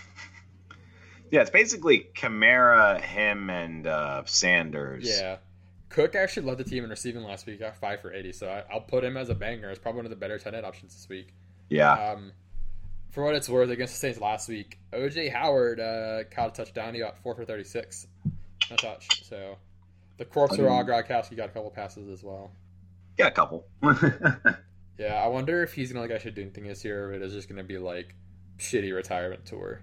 Yeah, it's basically Kamara, him, and uh, Sanders.
Yeah, Cook actually led the team in receiving last week. Got five for eighty, so I, I'll put him as a banger. It's probably one of the better tight end options this week.
Yeah.
Um, for what it's worth, against the Saints last week, OJ Howard uh, caught a touchdown. He got four for thirty-six, no touch. So the corpse of Rob Gronkowski got a couple passes as well.
Yeah, a couple.
Yeah, I wonder if he's gonna like actually do anything this year, or it is just gonna be like shitty retirement tour.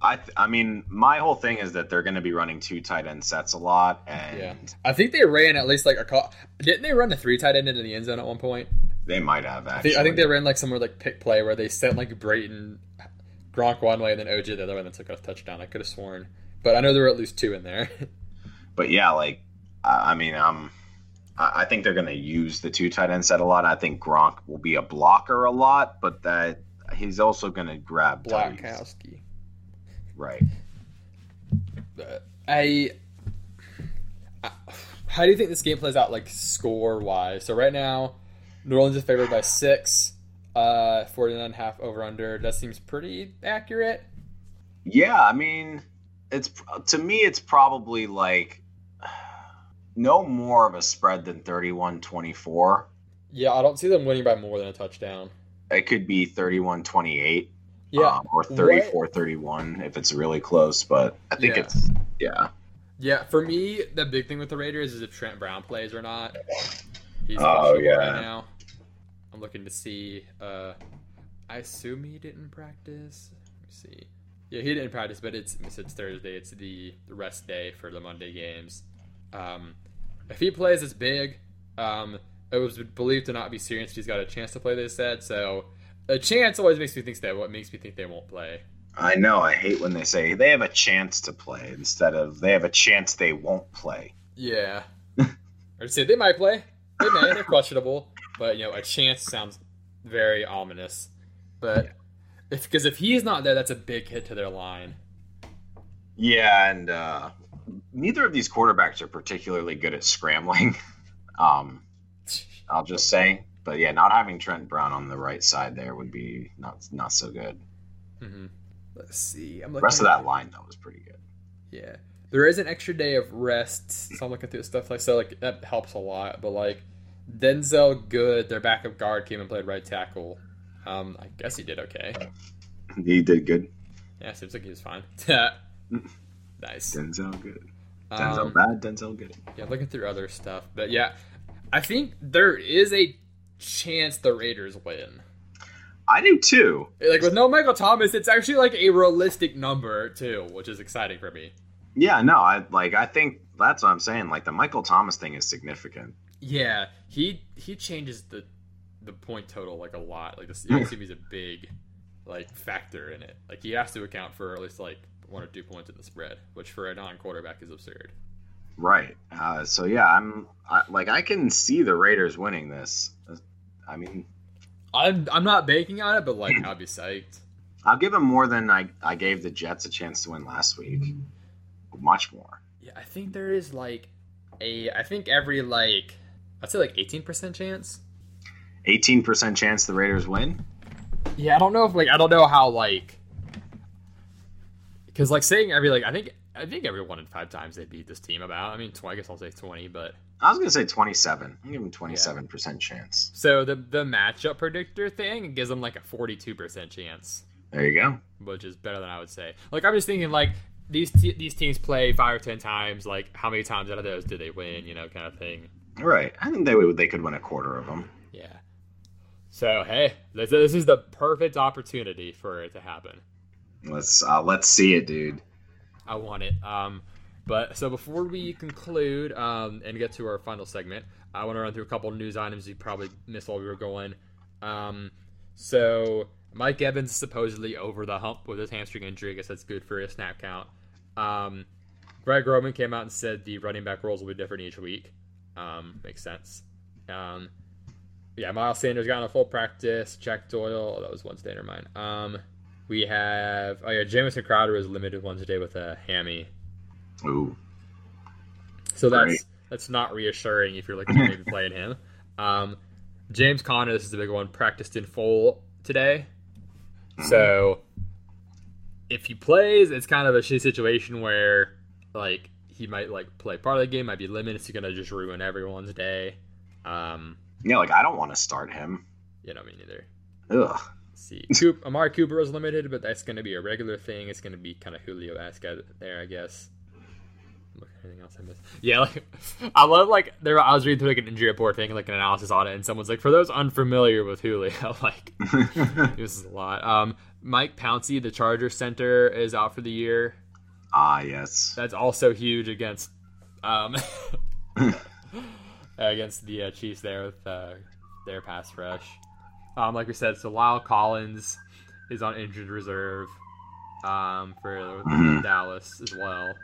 I th- I mean, my whole thing is that they're going to be running two tight end sets a lot, and
Yeah. I think they ran at least like a call. Didn't they run a three tight end into the end zone at one point?
they might have
I
actually.
think, I think they ran like somewhere like pick play where they sent like Brayton, Gronk one way, and then OJ the other way, and then took a touchdown. I could have sworn, but I know there were at least two in there.
But yeah, like I mean, I'm um, I I think they're going to use the two tight end set a lot. I think Gronk will be a blocker a lot, but that he's also going to grab tutties.
Blackowski.
Right.
Uh, I, I- how do you think this game plays out like score wise? So right now, New Orleans is favored by six. Uh, 49 and a half over under. That seems pretty accurate.
Yeah, I mean, it's to me, it's probably like no more of a spread than 31-24.
Yeah, I don't see them winning by more than a touchdown.
It could be 31-28
Yeah,
um, or 34-31 if it's really close, but I think
Yeah.
it's yeah.
yeah. For me, the big thing with the Raiders is if Trent Brown plays or not. He's
Oh, yeah.
right now. I'm looking to see. Uh, I assume he didn't practice. Let me see. Yeah, he didn't practice, but it's it's Thursday. It's the the rest day for the Monday games. Um, if he plays, it's big. Um, it was believed to not be serious. He's got a chance to play. They said so. A chance always makes me think that. What makes me think they won't play.
I know. I hate when they say they have a chance to play instead of they have a chance they won't play.
Yeah. or say they might play. They may. They're questionable, but you know, a chance sounds very ominous. But if because if he's not there, that's a big hit to their line.
Yeah, and uh, neither of these quarterbacks are particularly good at scrambling. Um, I'll just say, but yeah, not having Trent Brown on the right side there would be not not so good.
hmm Let's see. I'm
The
looking.
rest of that line though was pretty good.
Yeah, there is an extra day of rest, so I'm looking through stuff like so. Like that helps a lot. But like Denzelle Good, their backup guard, came and played right tackle. Um, I guess he did okay.
He did good.
Yeah, seems like he was fine. nice.
Denzelle good. Denzelle
Um,
bad. Denzelle good.
Yeah, looking through other stuff, but yeah, I think there is a chance the Raiders win.
I do too.
Like with no Michael Thomas, it's actually like a realistic number too, which is exciting for me.
Yeah, no, I like. I think that's what I'm saying. Like the Michael Thomas thing is significant.
Yeah, he he changes the the point total like a lot. Like this, it seems a big like factor in it. Like he has to account for at least like one or two points in the spread, which for a non-quarterback is absurd.
Right. Uh, so yeah, I'm I, like I can see the Raiders winning this. I mean,
I'm I'm not banking on it, but like I'd be psyched.
I'll give them more than I, I gave the Jets a chance to win last week. Much more.
Yeah, I think there is like a I think every like I'd say like eighteen percent chance.
18% chance the Raiders win.
Yeah, I don't know if like I don't know how like because like saying every like I think I think every one in five times they beat this team about. I mean, 20, I guess I'll say twenty, but
I was gonna say 27. I'm giving 27% chance.
so the the matchup predictor thing gives them like a forty two percent chance,
There you go.
which is better than I would say. Like I'm just thinking like these te- these teams play five or ten times. Like how many times out of those do they win? You know, kind of thing.
Right. I think they would they could win a quarter of them.
Yeah. So hey, this, this is the perfect opportunity for it to happen.
Let's uh, let's see it, dude.
I want it. Um, but so before we conclude um, and get to our final segment, I want to run through a couple news items you probably missed while we were going. Um, so Mike Evans is supposedly over the hump with his hamstring injury. I guess that's good for his snap count. Um, Greg Roman came out and said the running back roles will be different each week. Um, makes sense. Um, yeah, Miles Sanders got in a full practice. Jack Doyle, oh, that was Wednesday, never mind. Um, we have oh yeah, Jamison Crowder is limited one today with a hammy,
Ooh.
so that's
Great.
that's not reassuring if you're looking at maybe playing him. Um, James Conner, this is the big one, practiced in full today. So if he plays, it's kind of a shitty situation where like he might like play part of the game, might be limited. It's gonna just ruin everyone's day. Um,
Yeah, like I don't want to start him.
you know, me neither.
Ugh.
See, Coop, Amari Cooper is limited, but that's gonna be a regular thing. It's gonna be kind of Julio esque there, I guess. Anything else I missed? Yeah, like I love like there. I was reading through like an injury report thing, like an analysis on it, and someone's like, for those unfamiliar with Julio, like this is a lot. Um, Mike Pouncey, the Charger center, is out for the year.
ah, yes.
That's also huge against um against the uh, Chiefs there with uh, their pass rush. Um, like we said, so La'el Collins is on injured reserve um, for
Mhm.
Dallas as well,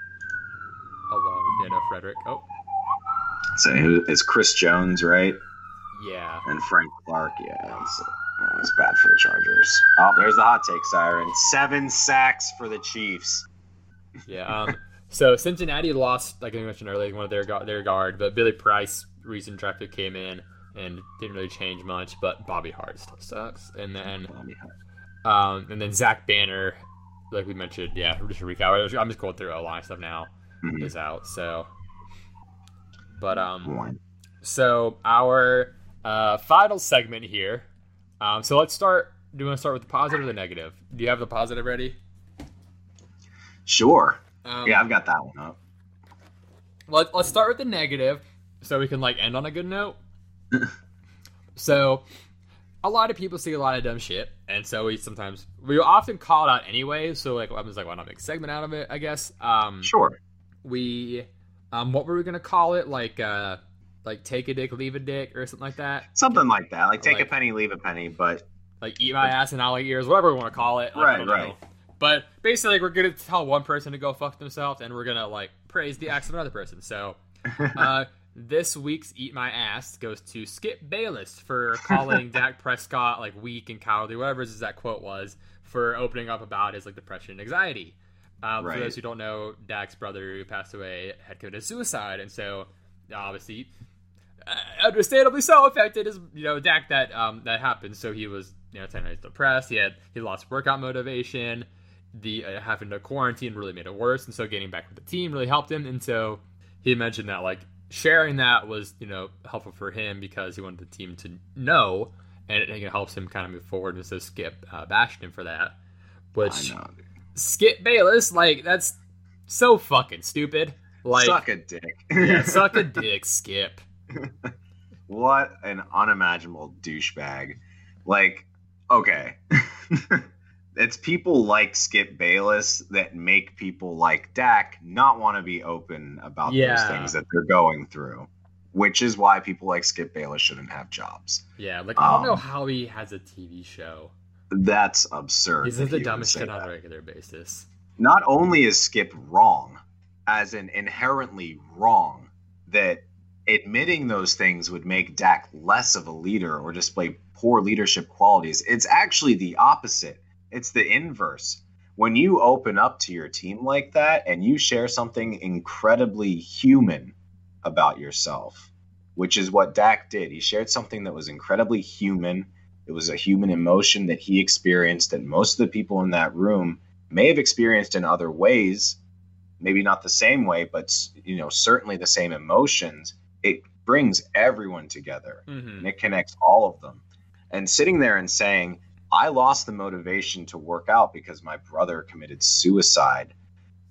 along with Dano Frederick. Oh,
So it's Chris Jones, right?
yeah.
And Frank Clark. Yeah, it's, it's bad for the Chargers. Oh, there's the hot take siren. Seven sacks for the Chiefs.
Yeah. Um, so Cincinnati lost, like I mentioned earlier, one of their gu- their guard, but Billy Price, recent draft pick, came in and didn't really change much. But Bobby Hart still sucks. And then, um, and then Zach Banner, like we mentioned, yeah, just a recap. I'm just going through a lot of stuff now.
Mhm.
Is out. So, but um,
One.
so our uh, final segment here. Um, so let's start. Do you want to start with the positive or the negative? Do you have the positive ready?
Sure.
Um,
Yeah, I've got that one up.
Let, let's start with the negative so we can like end on a good note. so a lot of people see a lot of dumb shit and so we sometimes we often call it out anyway so like i was like why not make a segment out of it i guess um
Sure.
we um what were we gonna call it like uh like take a dick leave a dick or something like that
Something like that. Like take
Like-
a penny, leave a penny, but
like eat my ass and i'll eat yours whatever we want to call it I
Right, right.
know. but basically like, we're gonna tell one person to go fuck themselves and we're gonna like praise the acts of another person so uh, this week's Eat My Ass goes to Skip Bayless for calling Dak Prescott like weak and cowardly, whatever his that quote was, for opening up about his like depression and anxiety. Um,
Right.
For those who don't know, Dak's brother who passed away had committed suicide, and so obviously, uh, understandably so, affected his you know Dak that um, that happened. So he was you know technically depressed. He had he lost workout motivation. The uh, having to quarantine really made it worse, and so getting back with the team really helped him. And so he mentioned that like sharing that was you know helpful for him because he wanted the team to know and it, it helps him kind of move forward and so skip uh, bashed him for that which
know.
skip bayless like that's so fucking stupid like
Suck a dick.
yeah, suck a dick skip
what an unimaginable douchebag. Like, okay. it's people like Skip Bayless that make people like Dak not want to be open about
Yeah.
those things that they're going through. Which is why people like Skip Bayless shouldn't have jobs.
yeah like i don't know
Um,
how he has a tv show
That's absurd. if
says the dumbest shit on a regular basis
not only is Skip wrong, as in inherently wrong, that admitting those things would make Dak less of a leader or display poor leadership qualities. It's actually the opposite. It's the inverse. When you open up to your team like that and you share something incredibly human about yourself, which is what Dak did, he shared something that was incredibly human. It was a human emotion that he experienced that most of the people in that room may have experienced in other ways maybe not the same way but you know certainly the same emotions. It brings everyone together.
Hmm
and it connects all of them. And sitting there and saying i lost the motivation to work out because my brother committed suicide.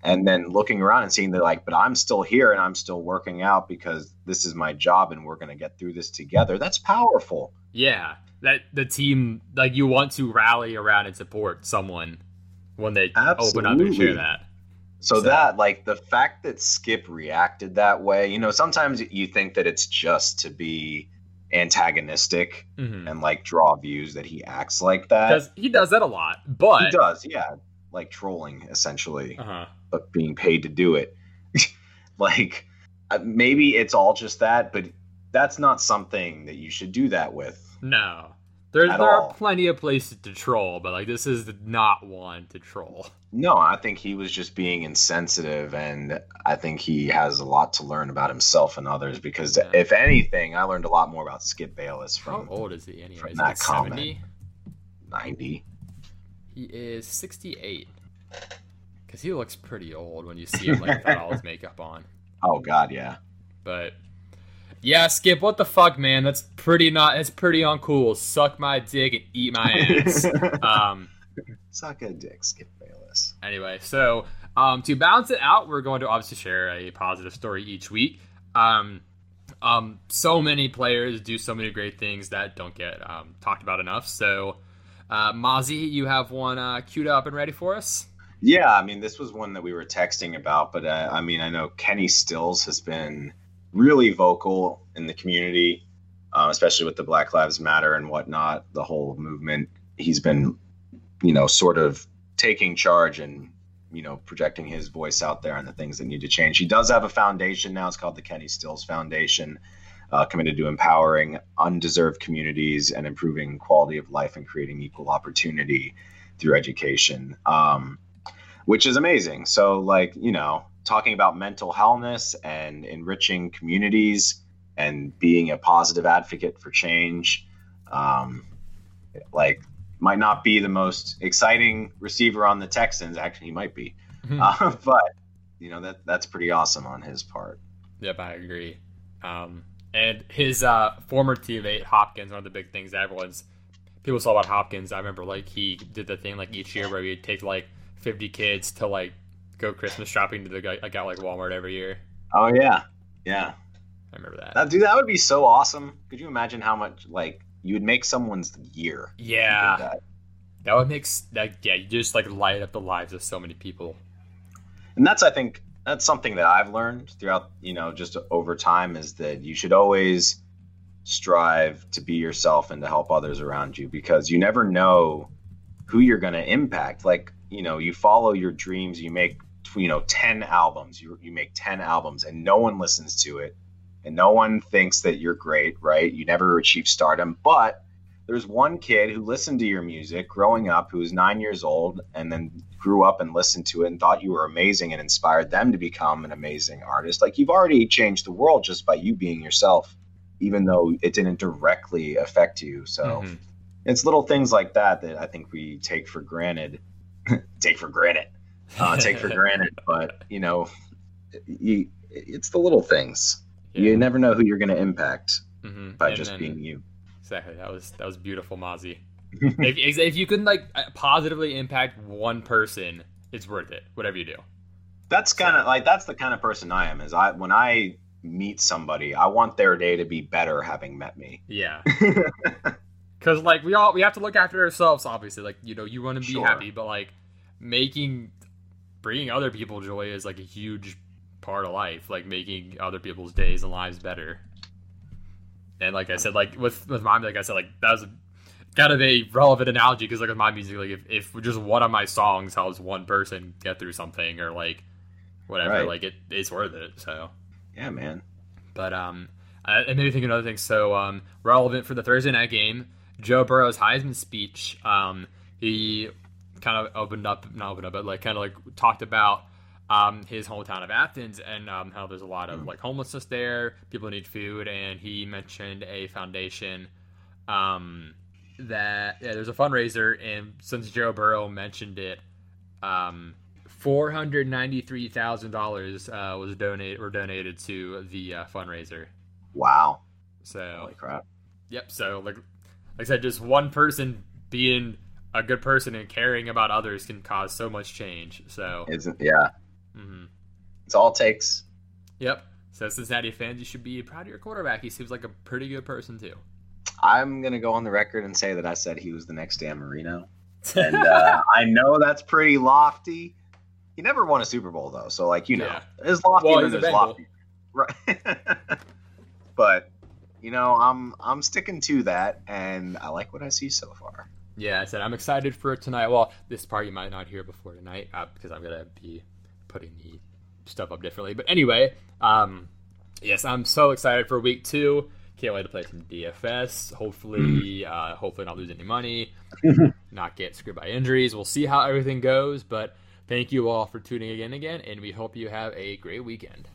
And then looking around and seeing that like but i'm still here and i'm still working out because this is my job and we're going to get through this together. That's powerful.
Yeah. That the team like you want to rally around and support someone when they open up and share that.
So,
So-
that, like the fact that Skip reacted that way, you know, sometimes you think that it's just to be antagonistic
Mhm.
and like draw views that he acts like that.
because he does that a lot but
he does, yeah, like trolling essentially.
Uh-huh.
but being paid to do it. like uh, maybe it's all just that, but that's not something that you should do that with.
No. There, there
all.
are plenty of places to troll, but like this is not one to troll.
No, I think he was just being insensitive, and I think he has a lot to learn about himself and others. Because
Yeah.
if anything, I learned a lot more about Skip Bayless
How
from
old is he anyway?
from
Is
that comment.
70?
ninety.
He is 68. Because he looks pretty old when you see him like without all his makeup on.
Oh God, yeah.
But yeah, Skip, what the fuck, man? That's pretty not. It's pretty uncool. Suck my dick and eat my ass. um.
Suck a dick, Skip Bayless.
Anyway, so um, to balance it out, we're going to obviously share a positive story each week. Um, um, so many players do so many great things that don't get um, talked about enough. So, uh, Mozzie, you have one uh, queued up and ready for us?
Yeah, I mean, this was one that we were texting about, but uh, I mean, I know Kenny Stills has been really vocal in the community, uh, especially with the Black Lives Matter and whatnot, the whole movement. He's been, you know, sort of taking charge and, you know, projecting his voice out there on the things that need to change. He does have a foundation now. It's called the Kenny Stills Foundation, uh, committed to empowering undeserved communities and improving quality of life and creating equal opportunity through education. Um, which is amazing. So, like, you know, talking about mental wellness and enriching communities and being a positive advocate for change, um, like, might not be the most exciting receiver on the Texans. Actually, he might be, uh, but you know that that's pretty awesome on his part.
Yep, I agree. Um, and his uh, former teammate Hopkins, one of the big things that everyone's people saw about Hopkins. I remember like he did the thing like each year where he'd take like 50 kids to like go Christmas shopping to the guy like like Walmart every year.
Oh yeah, yeah.
I remember that.
That dude, that would be so awesome. Could you imagine how much like you would make someone's year? if you did
yeah,
that?
that would make that yeah. You just like light up the lives of so many people.
and that's i think that's something that i've learned throughout you know just over time is that you should always strive to be yourself and to help others around you because you never know who you're going to impact like you know you follow your dreams you make you know 10 albums you, you make 10 albums and no one listens to it and no one thinks that you're great right? You never achieve stardom. But there's one kid who listened to your music growing up who was nine years old and then grew up and listened to it and thought you were amazing and inspired them to become an amazing artist. Like you've already changed the world just by you being yourself even though it didn't directly affect you. So
Mhm.
it's little things like that that i think we take for granted take for granted uh, take for granted but you know you, it's the little things you never know who you're going to impact
Mhm.
by
And
just
then-
being you
exactly. That was that was beautiful, Mozzie. if, if you can like positively impact one person, it's worth it. Whatever you do.
that's kind of like that's the kind of person i am is i when i meet somebody i want their day to be better having met me
Yeah. Because like we all we have to look after ourselves. Obviously, like you know you want to be
Sure.
happy, but like making bringing other people joy is like a huge part of life. Like making other people's days and lives better. And like I said, like with with my like I said, like that was a, kind of a relevant analogy because like with my music, like if, if just one of my songs helps one person get through something or like whatever,
Right.
like it it's worth it. So.
yeah man
But um, I, it made me think of another thing. So um, relevant for the Thursday night game, Joe Burrow's Heisman speech. Um, he kind of opened up, not opened up, but like kind of like talked about um, his hometown of Athens and um, how there's a lot of like homelessness there. People need food, and he mentioned a foundation um, that yeah, there's a fundraiser, and since Joe Burrow mentioned it, um, four hundred ninety-three thousand dollars uh, was donated or donated to the uh, fundraiser.
wow
So,
holy crap
yep. So, like, like I said, just one person being a good person and caring about others can cause so much change. So,
isn't yeah
mhm.
it's all it takes
yep. So, Cincinnati fans, you should be proud of your quarterback. He seems like a pretty good person too.
i'm gonna go on the record and say that i said he was the next dan marino and uh, i know that's pretty lofty he never won a super bowl though so like you know
Yeah.
there's lofty
Well,
there's lofty right but you know i'm i'm sticking to that and i like what i see so far
Yeah, I said I'm excited for tonight. Well, this part you might not hear before tonight uh, because I'm gonna be putting the stuff up differently. But anyway, um, yes, I'm so excited for week two. Can't wait to play some DFS. Hopefully, uh, hopefully not lose any money, not get screwed by injuries. We'll see how everything goes. But thank you all for tuning in again, and we hope you have a great weekend.